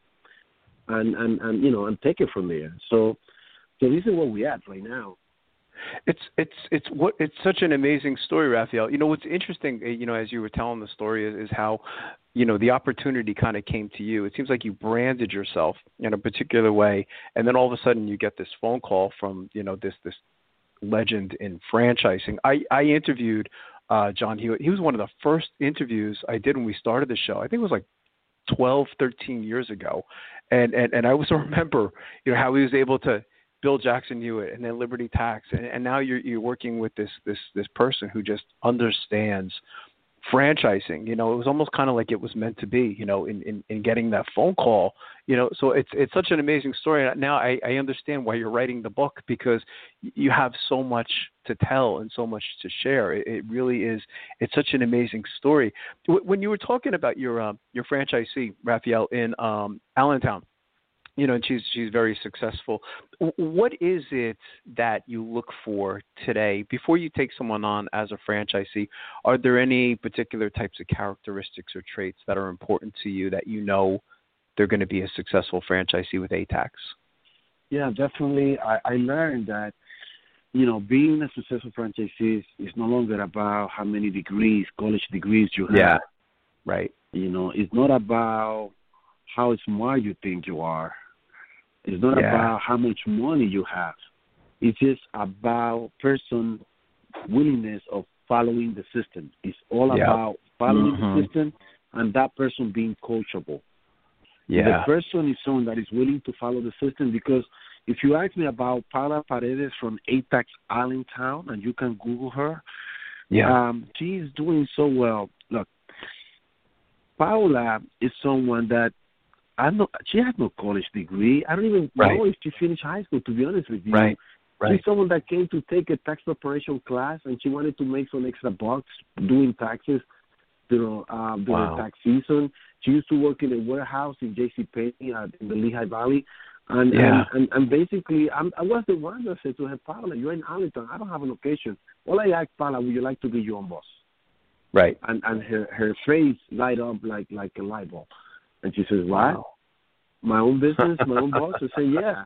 and and and you know, and take it from there. So, so this is where we at right now. It's it's it's what it's such an amazing story, Rafael. You know what's interesting, eh, you know, as you were telling the story, is, is how, you know, the opportunity kind of came to you. It seems like you branded yourself in a particular way, and then all of a sudden you get this phone call from, you know, this this legend in franchising. I I interviewed uh, John Hewitt. He was one of the first interviews I did when we started the show. I think it was like 12, 13 years ago, and and and I also remember, you know, how he was able to Bill Jackson Hewitt and then Liberty Tax, and, and now you're you're working with this this this person who just understands franchising. You know, it was almost kind of like it was meant to be. You know, in, in in getting that phone call. You know, so it's it's such an amazing story. Now I I understand why you're writing the book because you have so much to tell and so much to share. It, it really is. It's such an amazing story. When you were talking about your um, your franchisee Rafael in um, Allentown you know, she's she's very successful. What is it that you look for today before you take someone on as a franchisee? Are there any particular types of characteristics or traits that are important to you that you know they're going to be a successful franchisee with ATAX? Yeah, definitely. I, I learned that you know being a successful franchisee is no longer about how many degrees, college degrees you have. Yeah, right. You know, it's not about how smart you think you are it's not Yeah. about how much money you have. It's just about person willingness of following the system. It's all Yeah. about following Mhm. the system and that person being coachable. Yeah. The person is someone that is willing to follow the system because if you ask me about Paula Paredes from ATAX Allentown, and you can Google her, yeah. um, she is doing so well. Look, Paula is someone that I know she has no college degree. I don't even Right. know if she finished high school. To be honest with you, right. Right. She's someone that came to take a tax preparation class, and she wanted to make some extra bucks doing taxes, you know, um, during Wow. tax season. She used to work in a warehouse in J.C. Penney uh, in the Lehigh Valley, and Yeah. and, and and basically, I'm, I was the one that said to her, Paula, you're in Allentown. I don't have an location. All I asked Paula, would you like to be your own boss? Right. And and her her face light up like like a light bulb, and she says, what? Wow. my own business, my own boss? I said, yeah.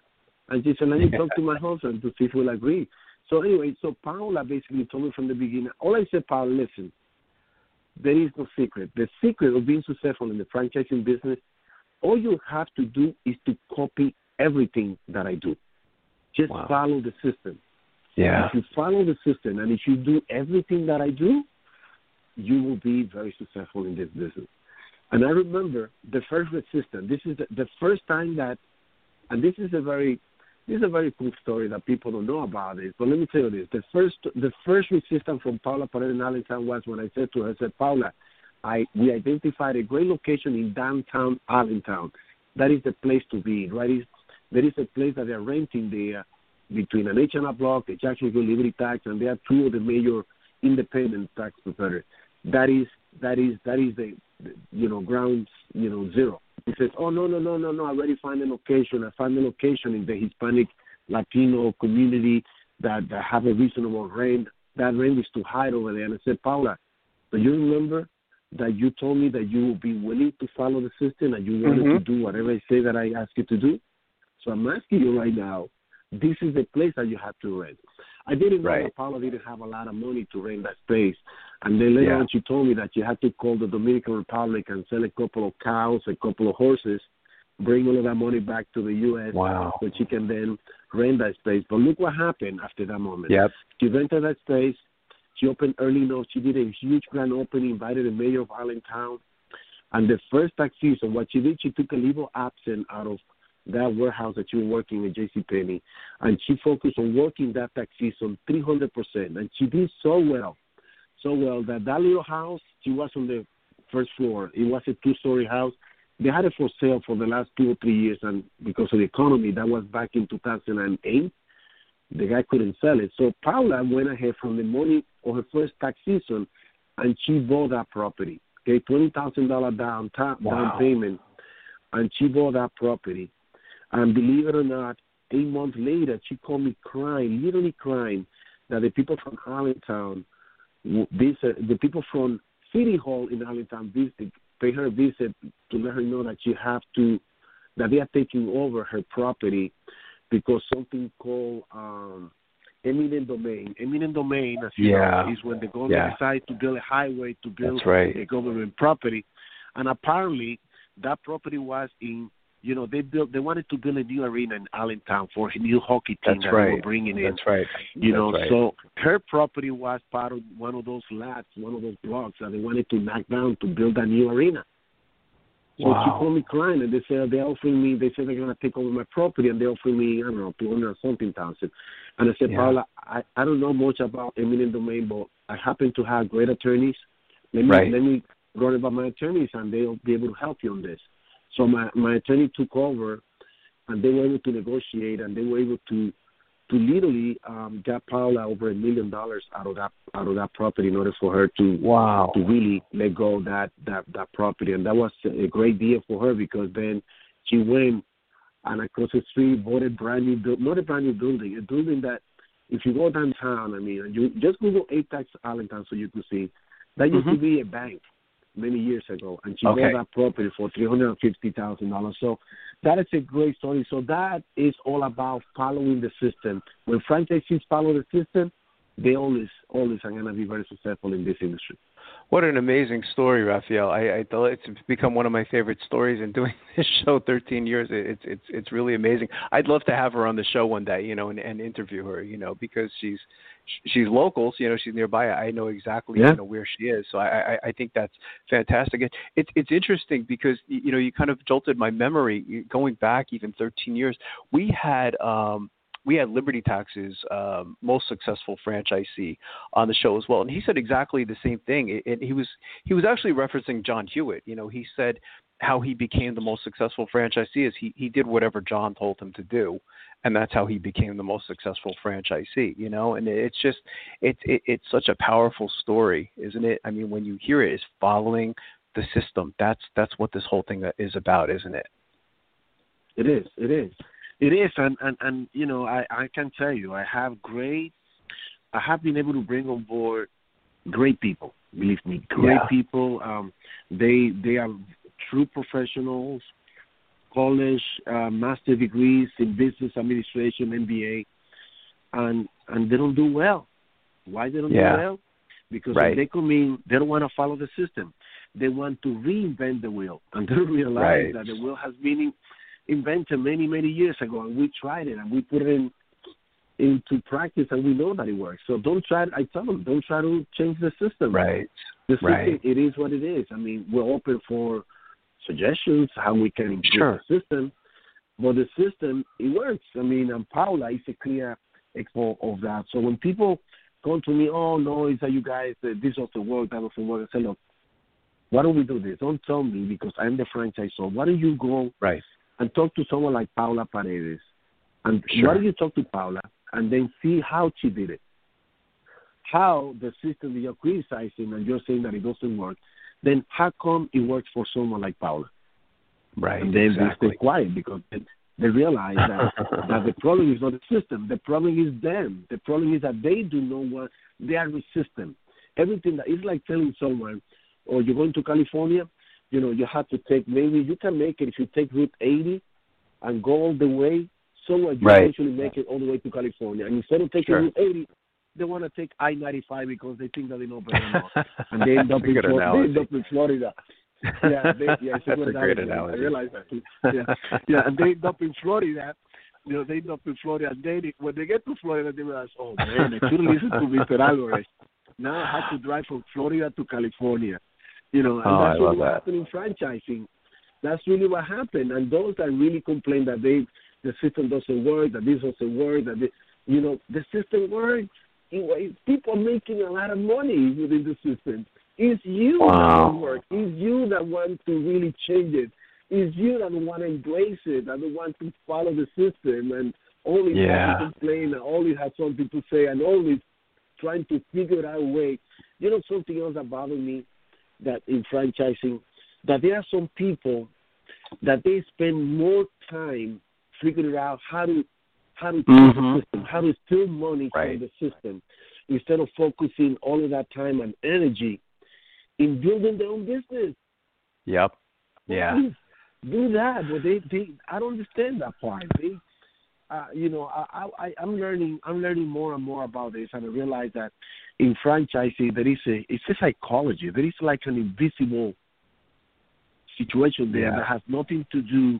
And she said, let me talk to my husband to see if we'll agree. So anyway, so Paula basically told me from the beginning, all I said, Paula, listen, there is no secret. The secret of being successful in the franchising business, all you have to do is to copy everything that I do. Just Wow. follow the system. Yeah. If you follow the system and if you do everything that I do, you will be very successful in this business. And I remember the first resistance. This is the, the first time that, and this is a very, this is a very cool story that people don't know about it. But let me tell you this: the first, the first resistance from Paula Paredes in Allentown was when I said to her, I said, Paula, I we identified a great location in downtown Allentown. That is the place to be. Right? There is a place that they're renting there between an H&R Block, the Jackson Hewitt Liberty Tax, and they are two of the major independent tax preparers. That is that is that is the you know ground you know zero. He says, oh no no no no no, I already find a location. I find a location in the Hispanic Latino community that, that have a reasonable rent. That rent is too high over there. And I said, Paula, do you remember that you told me that you will be willing to follow the system and you wanted to Mhm. do whatever I say that I ask you to do? So I'm asking you right now, this is the place that you have to rent. I didn't know Right. that Paula didn't have a lot of money to rent that space. And then later Yeah. on, she told me that you had to call the Dominican Republic and sell a couple of cows, a couple of horses, bring all of that money back to the U.S. Wow. so she can then rent that space. But look what happened after that moment. Yep. She rented that space. She opened early enough. She did a huge grand opening, invited the mayor of Allentown. And the first tax season, what she did, she took a of absence out of that warehouse that was working with J.C. Penney, and she focused on working that tax season 300%. And she did so well, so well that that little house, she was on the first floor. It was a two-story house. They had it for sale for the last two or three years, and because of the economy, that was back in 2008 the guy couldn't sell it. So Paula went ahead from the money of her first tax season, and she bought that property. Okay, twenty thousand dollar down ta- Wow. down payment, and she bought that property. And believe it or not, eight months later, she called me crying, literally crying, that the people from Allentown, w- visit, the people from City Hall in Allentown visit, pay her a visit to let her know that she have to, that they are taking over her property because something called um, eminent domain. Eminent domain, as you Yeah. know, is when the government Yeah. decides to build a highway to build That's right. a government property, and apparently that property was in. You know, they built. They wanted to build a new arena in Allentown for a new hockey team That's that they were right. bringing in. That's right. You know, right. so her property was part of one of those lots, one of those blocks that they wanted to knock down to build a new arena. So she called me crying, and they said they're offering me. They said they're gonna take over my property, and they're offering me, I don't know, two hundred or something thousand. And I said, Yeah. Paula, I I don't know much about eminent domain, but I happen to have great attorneys. Let me Right. let me run about my attorneys, and they'll be able to help you on this. So my my attorney took over, and they were able to negotiate, and they were able to to literally um, get Paula over a million dollars out of that out of that property in order for her to Wow. to really let go of that that that property, and that was a great deal for her because then she went and across the street bought a brand new building, not a brand new building, a building that if you go downtown, I mean, you just Google ATAX Allentown so you can see that used Mhm. to be a bank many years ago, and she Okay. bought that property for three hundred and fifty thousand dollars. So that is a great story. So that is all about following the system. When franchisees follow the system, they always always are going to be very successful in this industry. What an amazing story, Rafael. I, I it's become one of my favorite stories. And doing this show 13 years, it's it's it's really amazing. I'd love to have her on the show one day, you know, and, and interview her, you know, because she's she's local, so, you know, she's nearby. I know exactly, Yeah. you know, where she is. So I, I I think that's fantastic. It, it's it's interesting because you know you kind of jolted my memory going back even 13 years. We had um we had Liberty Tax's um, most successful franchisee on the show as well, and he said exactly the same thing. And he was he was actually referencing John Hewitt. You know, he said how he became the most successful franchisee is he he did whatever John told him to do, and that's how he became the most successful franchisee. You know, and it's just it's it, it's such a powerful story, isn't it? I mean, when you hear it, is following the system. That's that's what this whole thing is about, isn't it? It is. It is. It is, and and and you know, I I can tell you, I have great. I have been able to bring on board great people. Believe me, great Yeah. people. Um, they they are true professionals, college, uh, master degrees in business administration, MBA, and and they don't do well. Why they don't Yeah. do well? Because Right. they come in, they don't want to follow the system. They want to reinvent the wheel, and they realize Right. that the wheel has been in, invented many many years ago, and we tried it and we put it in into practice, and we know that it works. So don't try. I tell them, don't try to change the system. Right. The system, Right. it is what it is. I mean, we're open for suggestions how we can improve Sure. the system, but the system it works. I mean, and Paula is a clear example of that. So when people come to me, oh no, it's that you guys uh, this doesn't work, that doesn't work. I say, look, why don't we do this? Don't tell me because I'm the franchise. So why don't you go Right. and talk to someone like Paula Paredes, and Sure. why don't you talk to Paula and then see how she did it, how the system that you're criticizing and you're saying that it doesn't work, then how come it works for someone like Paula? Right. and then exactly. they stay quiet because they, they realize that, that the problem is not the system. The problem is them. The problem is that they do not want, they are resistant. Everything that is like telling someone, or you're going to California, you know, you have to take, maybe you can make it if you take Route 80 and go all the way, somewhere you Right. eventually make it all the way to California. And instead of taking Sure. Route 80, they want to take I-95 because they think that they know better. And they end up, in, good Flor- they end up in Florida yeah, they, yeah, it's That's a great analogy. analogy. I realize that. Too. Yeah, yeah, and they end up in Florida. You know, they end up in Florida, and they when they get to Florida, they realize, oh man, I should listen to Mr. Alvarez. Now I have to drive from Florida to California. You know, and Oh, I that's love really what that. happened in franchising. That's really what happened. And those that really complain that they the system doesn't work, that this doesn't work, that they, you know, the system works. People are making a lot of money within the system. It's you that Wow. don't work. It's you that want to really change it. It's you that want to embrace it, that want to follow the system and always Yeah. have to complain and always have something to say and always trying to figure out a way. You know something else that bothered me that in franchising, that there are some people that they spend more time figuring out how to how to Mhm. the system, how to steal money Right. from the system, instead of focusing all of that time and energy in building their own business. Yep. Yeah. Please do that, but they, they I don't understand that part. They, uh, you know, I, I, I'm learning, I'm learning more and more about this, and I realize that in franchising there is a, it's a psychology. There is like an invisible situation there Yeah. that has nothing to do.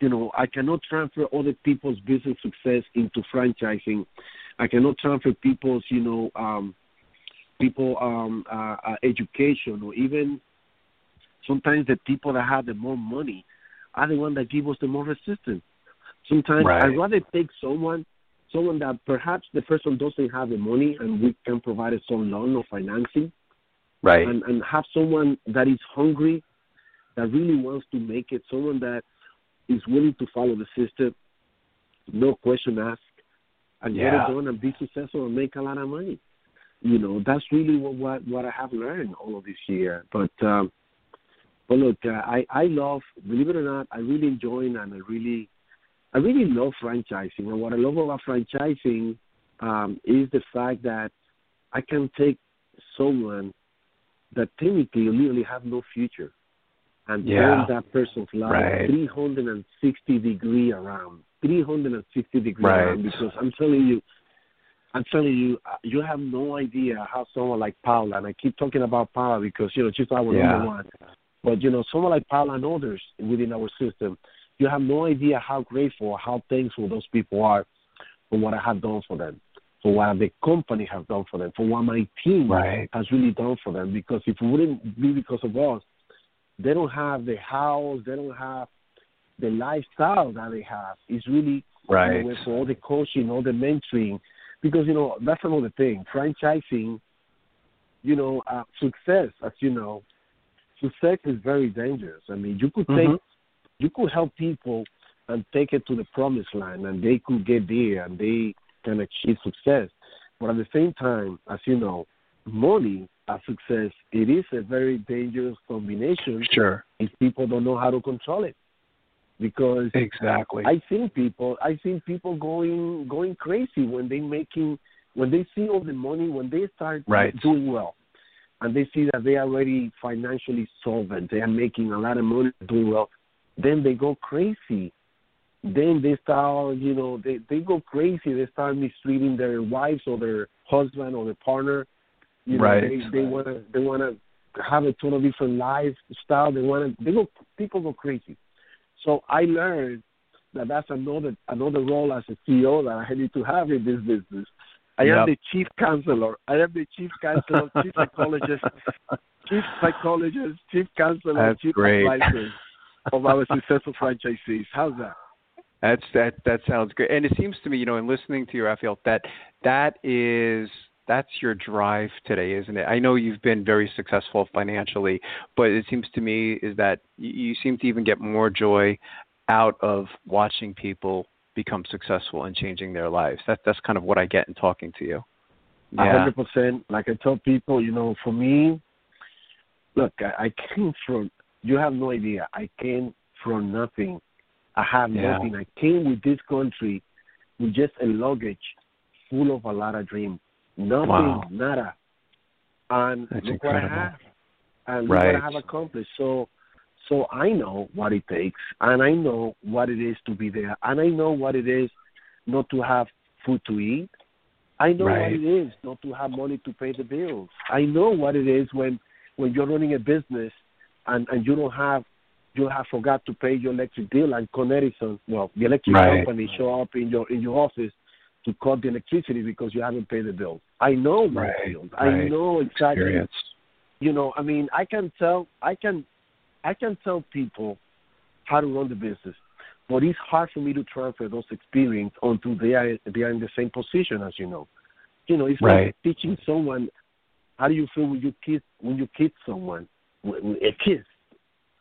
You know, I cannot transfer other people's business success into franchising. I cannot transfer people's, you know, um, people um, uh, uh, education or even sometimes the people that have the more money are the ones that give us the more resistance. Sometimes Right. I'd rather take someone, someone that perhaps the person doesn't have the money and we can provide some loan or financing, Right. and, and have someone that is hungry, that really wants to make it, someone that is willing to follow the system, no question asked, and get it done and be successful and make a lot of money. You know, that's really what what, what I have learned all of this year. But um, but look, uh, I I love, believe it or not, I really enjoy and I really I really love franchising, and what I love about franchising um, is the fact that I can take someone that technically literally have no future and Yeah. turn that person's life Right. 360 degree around, 360 degree Right. around. Because I'm telling you, I'm telling you, uh, you have no idea how someone like Paula, and I keep talking about Paula because you know she's our Yeah. number one. But you know, someone like Paula and others within our system, you have no idea how grateful, how thankful those people are for what I have done for them, for what the company has done for them, for what my team Right. has really done for them. Because if it wouldn't be because of us, they don't have the house, they don't have the lifestyle that they have. It's really Right. you know, for all the coaching, all the mentoring, because you know that's another thing. Franchising, you know, uh, success, as you know, success is very dangerous. I mean, you could take, Mhm. you could help people and take it to the promised land, and they could get there and they can achieve success. But at the same time, as you know, money as success, it is a very dangerous combination Sure. if people don't know how to control it. Because Exactly. I seen people. I seen people going going crazy when they making when they see all the money when they start Right. doing well, and they see that they are already financially solvent. They are making a lot of money, doing well. Then they go crazy. Then they start, you know, they they go crazy. They start mistreating their wives or their husband or their partner. You know, Right. they they wanna they wanna have a total different lifestyle. They wanna they go people go crazy. So I learned that that's another another role as a CEO that I need to have in this business. I Yep. am the chief counselor. I am the chief counselor, chief psychologist, chief psychologist, chief counselor, That's chief great. advisor of our successful franchisees. How's that? That's that that sounds great. And it seems to me, you know, in listening to you, Rafael, that that is that's your drive today, isn't it? I know you've been very successful financially, but it seems to me is that you, seem to even get more joy out of watching people become successful and changing their lives. That that's kind of what I get in talking to you. A Yeah. hundred percent. Like I tell people, you know, for me, look, I, I came from. You have no idea. I came from nothing. I have Yeah. nothing. I came with this country with just a luggage full of a lot of dreams. Nothing, Wow. nada. And That's look what I have. And look what I have accomplished. So, so I know what it takes, and I know what it is to be there, and I know what it is not to have food to eat. I know Right. what it is not to have money to pay the bills. I know what it is when when you're running a business and and you don't have you have forgot to pay your electric bill and Con Edison, well, the electric Right. company show up in your in your office to cut the electricity because you haven't paid the bill. I know my Right, field. I know exactly Experience. you know i mean i can tell i can i can tell people how to run the business but it's hard for me to transfer those experience until they are they are in the same position as you know you know it's Right. like teaching someone how do you feel when you kiss when you kiss someone a kiss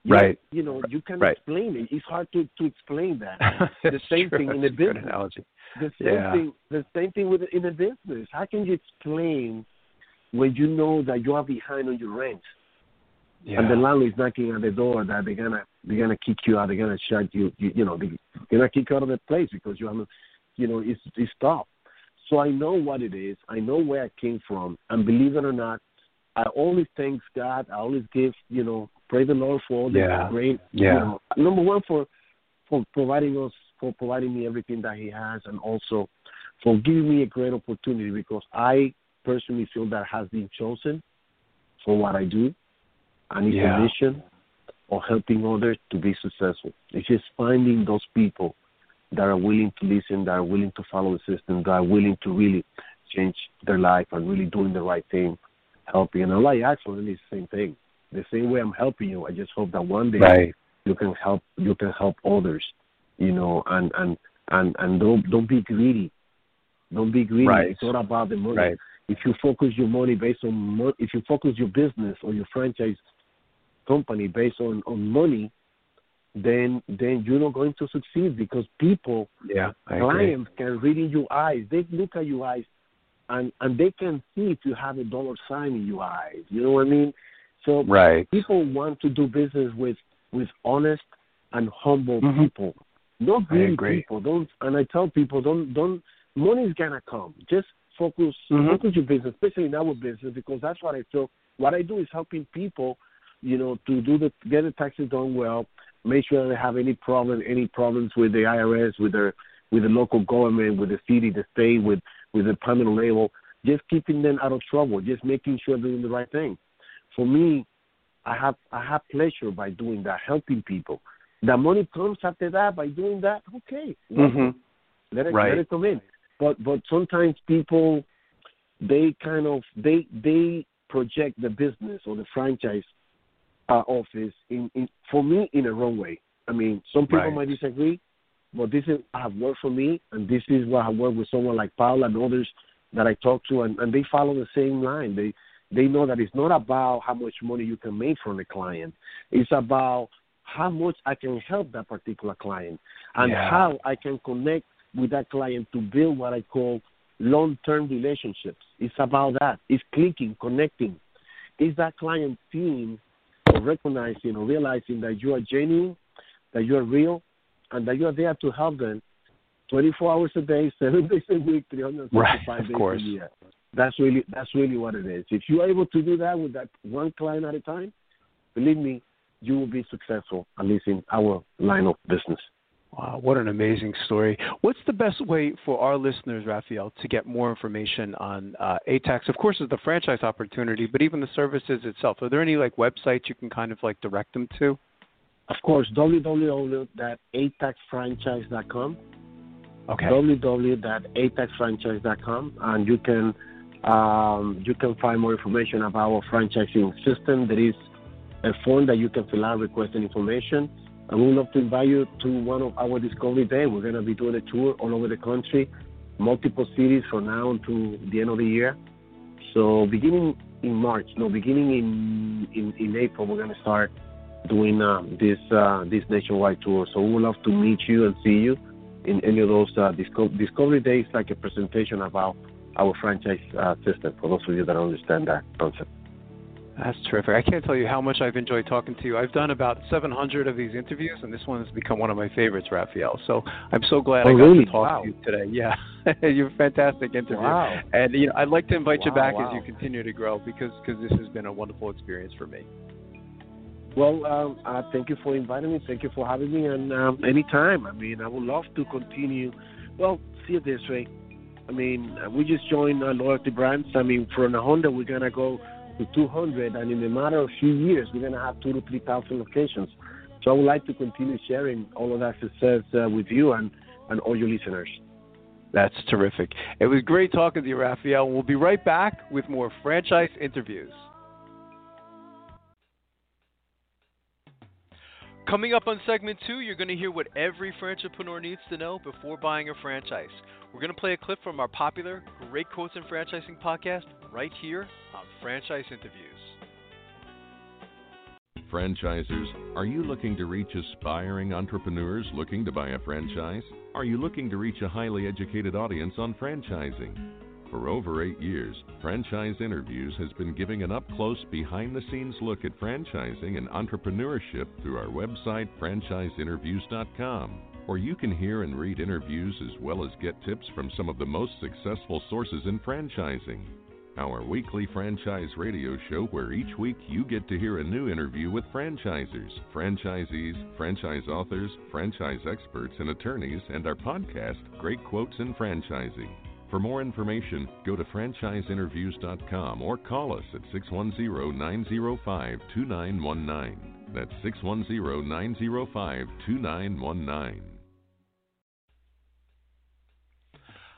You Right. you know you can Right. explain it it's hard to to explain that the same true. thing in the business analogy. the same Yeah. thing. The same thing with in a business. How can you explain when you know that you are behind on your rent Yeah. and the landlord is knocking at the door that they're gonna they're gonna kick you out, they're gonna shut you, you, you know, they, they're gonna kick you out of the place because you haven't, you know, it's it's tough. So I know what it is. I know where I came from, and believe it or not, I always thank God. I always give, you know, praise the Lord for all the Yeah. great, Yeah. you know, number one for for providing us for providing me everything that He has, and also for giving me a great opportunity because I personally feel that has been chosen for what I do, and it's Yeah. a mission of helping others to be successful. It's just finding those people that are willing to listen, that are willing to follow the system, that are willing to really change their life and really doing the right thing, helping. And Allah actually is the same thing. The same way I'm helping you, I just hope that one day Right. you can help you can help others, you know, and and and and don't don't be greedy. Don't be greedy. Right. It's not about the money. Right. If you focus your money based on mo- if you focus your business or your franchise company based on on money, then then you're not going to succeed because people Yeah. I agree. clients can read in your eyes. They look at your eyes, and and they can see if you have a dollar sign in your eyes. You know what I mean? So Right. people want to do business with with honest and humble Mhm. people. Don't greedy people. Don't. And I tell people, don't don't. Money's gonna come. Just focus mm-hmm. focus your business, especially in our business, because that's what I feel. What I do is helping people, you know, to do the get the taxes done well, make sure they have any problem, any problems with the IRS, with their with the local government, with the city, the state, with with the permanent label, just keeping them out of trouble, just making sure they're doing the right thing. For me, I have I have pleasure by doing that, helping people. The money comes after that by doing that. Okay, mm-hmm. let it right. let it come in. But but sometimes people they kind of they they project the business or the franchise uh, office in, in for me in a wrong way. I mean, some people right. might disagree, but this is have worked for me, and this is what I worked with someone like Paul and others that I talk to, and, and they follow the same line. They they know that it's not about how much money you can make from the client. It's about how much I can help that particular client and yeah. how I can connect with that client to build what I call long-term relationships. It's about that. It's clicking, connecting. Is that client seeing or recognizing or realizing that you are genuine, that you are real, and that you are there to help them 24 hours a day, seven days a week, 365 right, days course. a year. That's really that's really what it is. If you're able to do that with that one client at a time, believe me, you will be successful, at least in our line of business. Wow, what an amazing story. What's the best way for our listeners, Rafael, to get more information on uh, ATAX? Of course, it's the franchise opportunity, but even the services itself. Are there any like websites you can kind of like direct them to? Of course, www.ataxfranchise.com. Okay. www.ataxfranchise.com, and you can um, you can find more information about our franchising system. There is a form that you can fill out requesting information. We would love to invite you to one of our Discovery Day. We're going to be doing a tour all over the country, multiple cities from now until the end of the year. So beginning in March, no, beginning in in, in April, we're going to start doing uh, this uh, this nationwide tour. So we would love to meet you and see you in any of those uh, Disco- Discovery Days, like a presentation about our franchise uh, system. For those of you that understand that concept. That's terrific. I can't tell you how much I've enjoyed talking to you. I've done about 700 of these interviews, and this one has become one of my favorites, Rafael. So I'm so glad oh, I got really? to talk wow. to you today. Yeah, you're a fantastic interview. Wow. And you know, I'd like to invite wow, you back as you continue to grow because because this has been a wonderful experience for me. Well, um, uh, thank you for inviting me. Thank you for having me. And um, anytime, I mean, I would love to continue. Well, see it this way. I mean, we just joined a loyalty brands. I mean, from a Honda, we're gonna go to 200, and in a matter of few years, we're gonna have two to three thousand locations. So I would like to continue sharing all of that success uh, with you and and all your listeners. That's terrific. It was great talking to you, Rafael. We'll be right back with more franchise interviews. Coming up on segment two, you're going to hear what every entrepreneur needs to know before buying a franchise. We're going to play a clip from our popular Great Quotes in Franchising podcast right here on Franchise Interviews. Franchisers, are you looking to reach aspiring entrepreneurs looking to buy a franchise? Are you looking to reach a highly educated audience on franchising? For over eight years, Franchise Interviews has been giving an up close, behind the scenes look at franchising and entrepreneurship through our website, franchiseinterviews.com. Or you can hear and read interviews as well as get tips from some of the most successful sources in franchising. Our weekly franchise radio show, where each week you get to hear a new interview with franchisers, franchisees, franchise authors, franchise experts, and attorneys, and our podcast, Great Quotes in Franchising. For more information, go to franchiseinterviews.com or call us at 610 905 2919. That's 610 905 2919.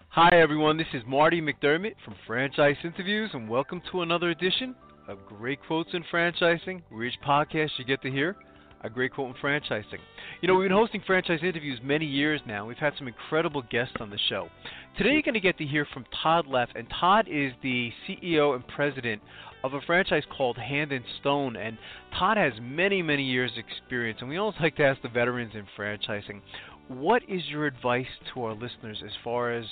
Hi, everyone. This is Marty McDermott from Franchise Interviews, and welcome to another edition of Great Quotes in Franchising, each podcast you get to hear a great quote in franchising. You know, we've been hosting franchise interviews many years now. We've had some incredible guests on the show. Today, you're going to get to hear from Todd Leff, and Todd is the CEO and president of a franchise called Hand and Stone. And Todd has many, many years' experience, and we always like to ask the veterans in franchising what is your advice to our listeners as far as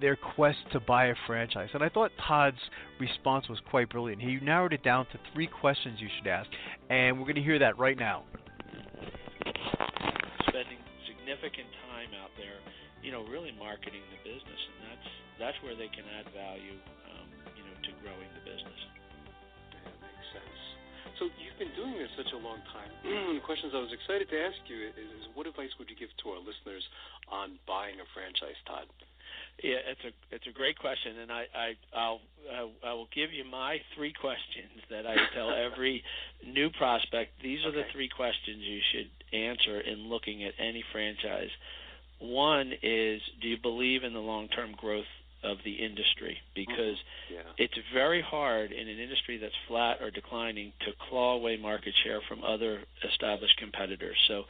their quest to buy a franchise? And I thought Todd's response was quite brilliant. He narrowed it down to three questions you should ask, and we're going to hear that right now. Spending significant time out there, you know, really marketing the business, and that's that's where they can add value, um, you know, to growing the business. So you've been doing this such a long time. the questions I was excited to ask you is, is, what advice would you give to our listeners on buying a franchise, Todd? Yeah, it's a it's a great question, and I I I'll uh, I will give you my three questions that I tell every new prospect. These are the three questions you should answer in looking at any franchise. One is, do you believe in the long term growth of the industry? Because mm-hmm. yeah. it's very hard in an industry that's flat or declining to claw away market share from other established competitors. So,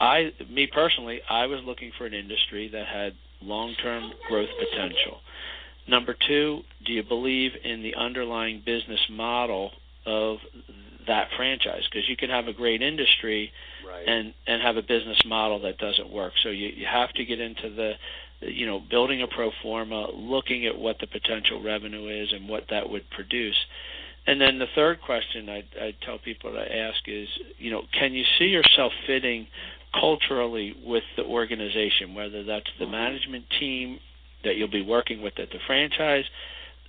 I, me personally, I was looking for an industry that had long term growth potential. Number two, do you believe in the underlying business model of that franchise? Because you can have a great industry right. and and have a business model that doesn't work. So you you have to get into the you know building a pro forma, looking at what the potential revenue is and what that would produce. And then the third question I I tell people to ask is, you know, can you see yourself fitting culturally with the organization, whether that's the mm-hmm. management team that you'll be working with at the franchise,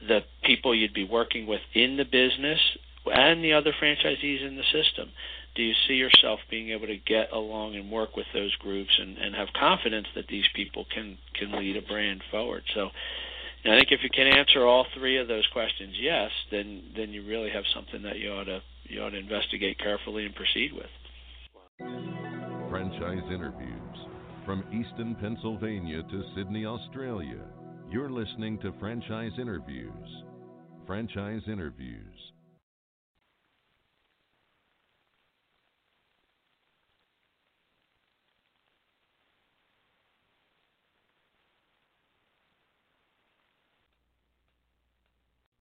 the people you'd be working with in the business, and the other franchisees in the system. Do you see yourself being able to get along and work with those groups and, and have confidence that these people can, can lead a brand forward? So I think if you can answer all three of those questions yes, then then you really have something that you ought to you ought to investigate carefully and proceed with. Franchise interviews from Easton, Pennsylvania to Sydney, Australia. You're listening to Franchise Interviews. Franchise Interviews.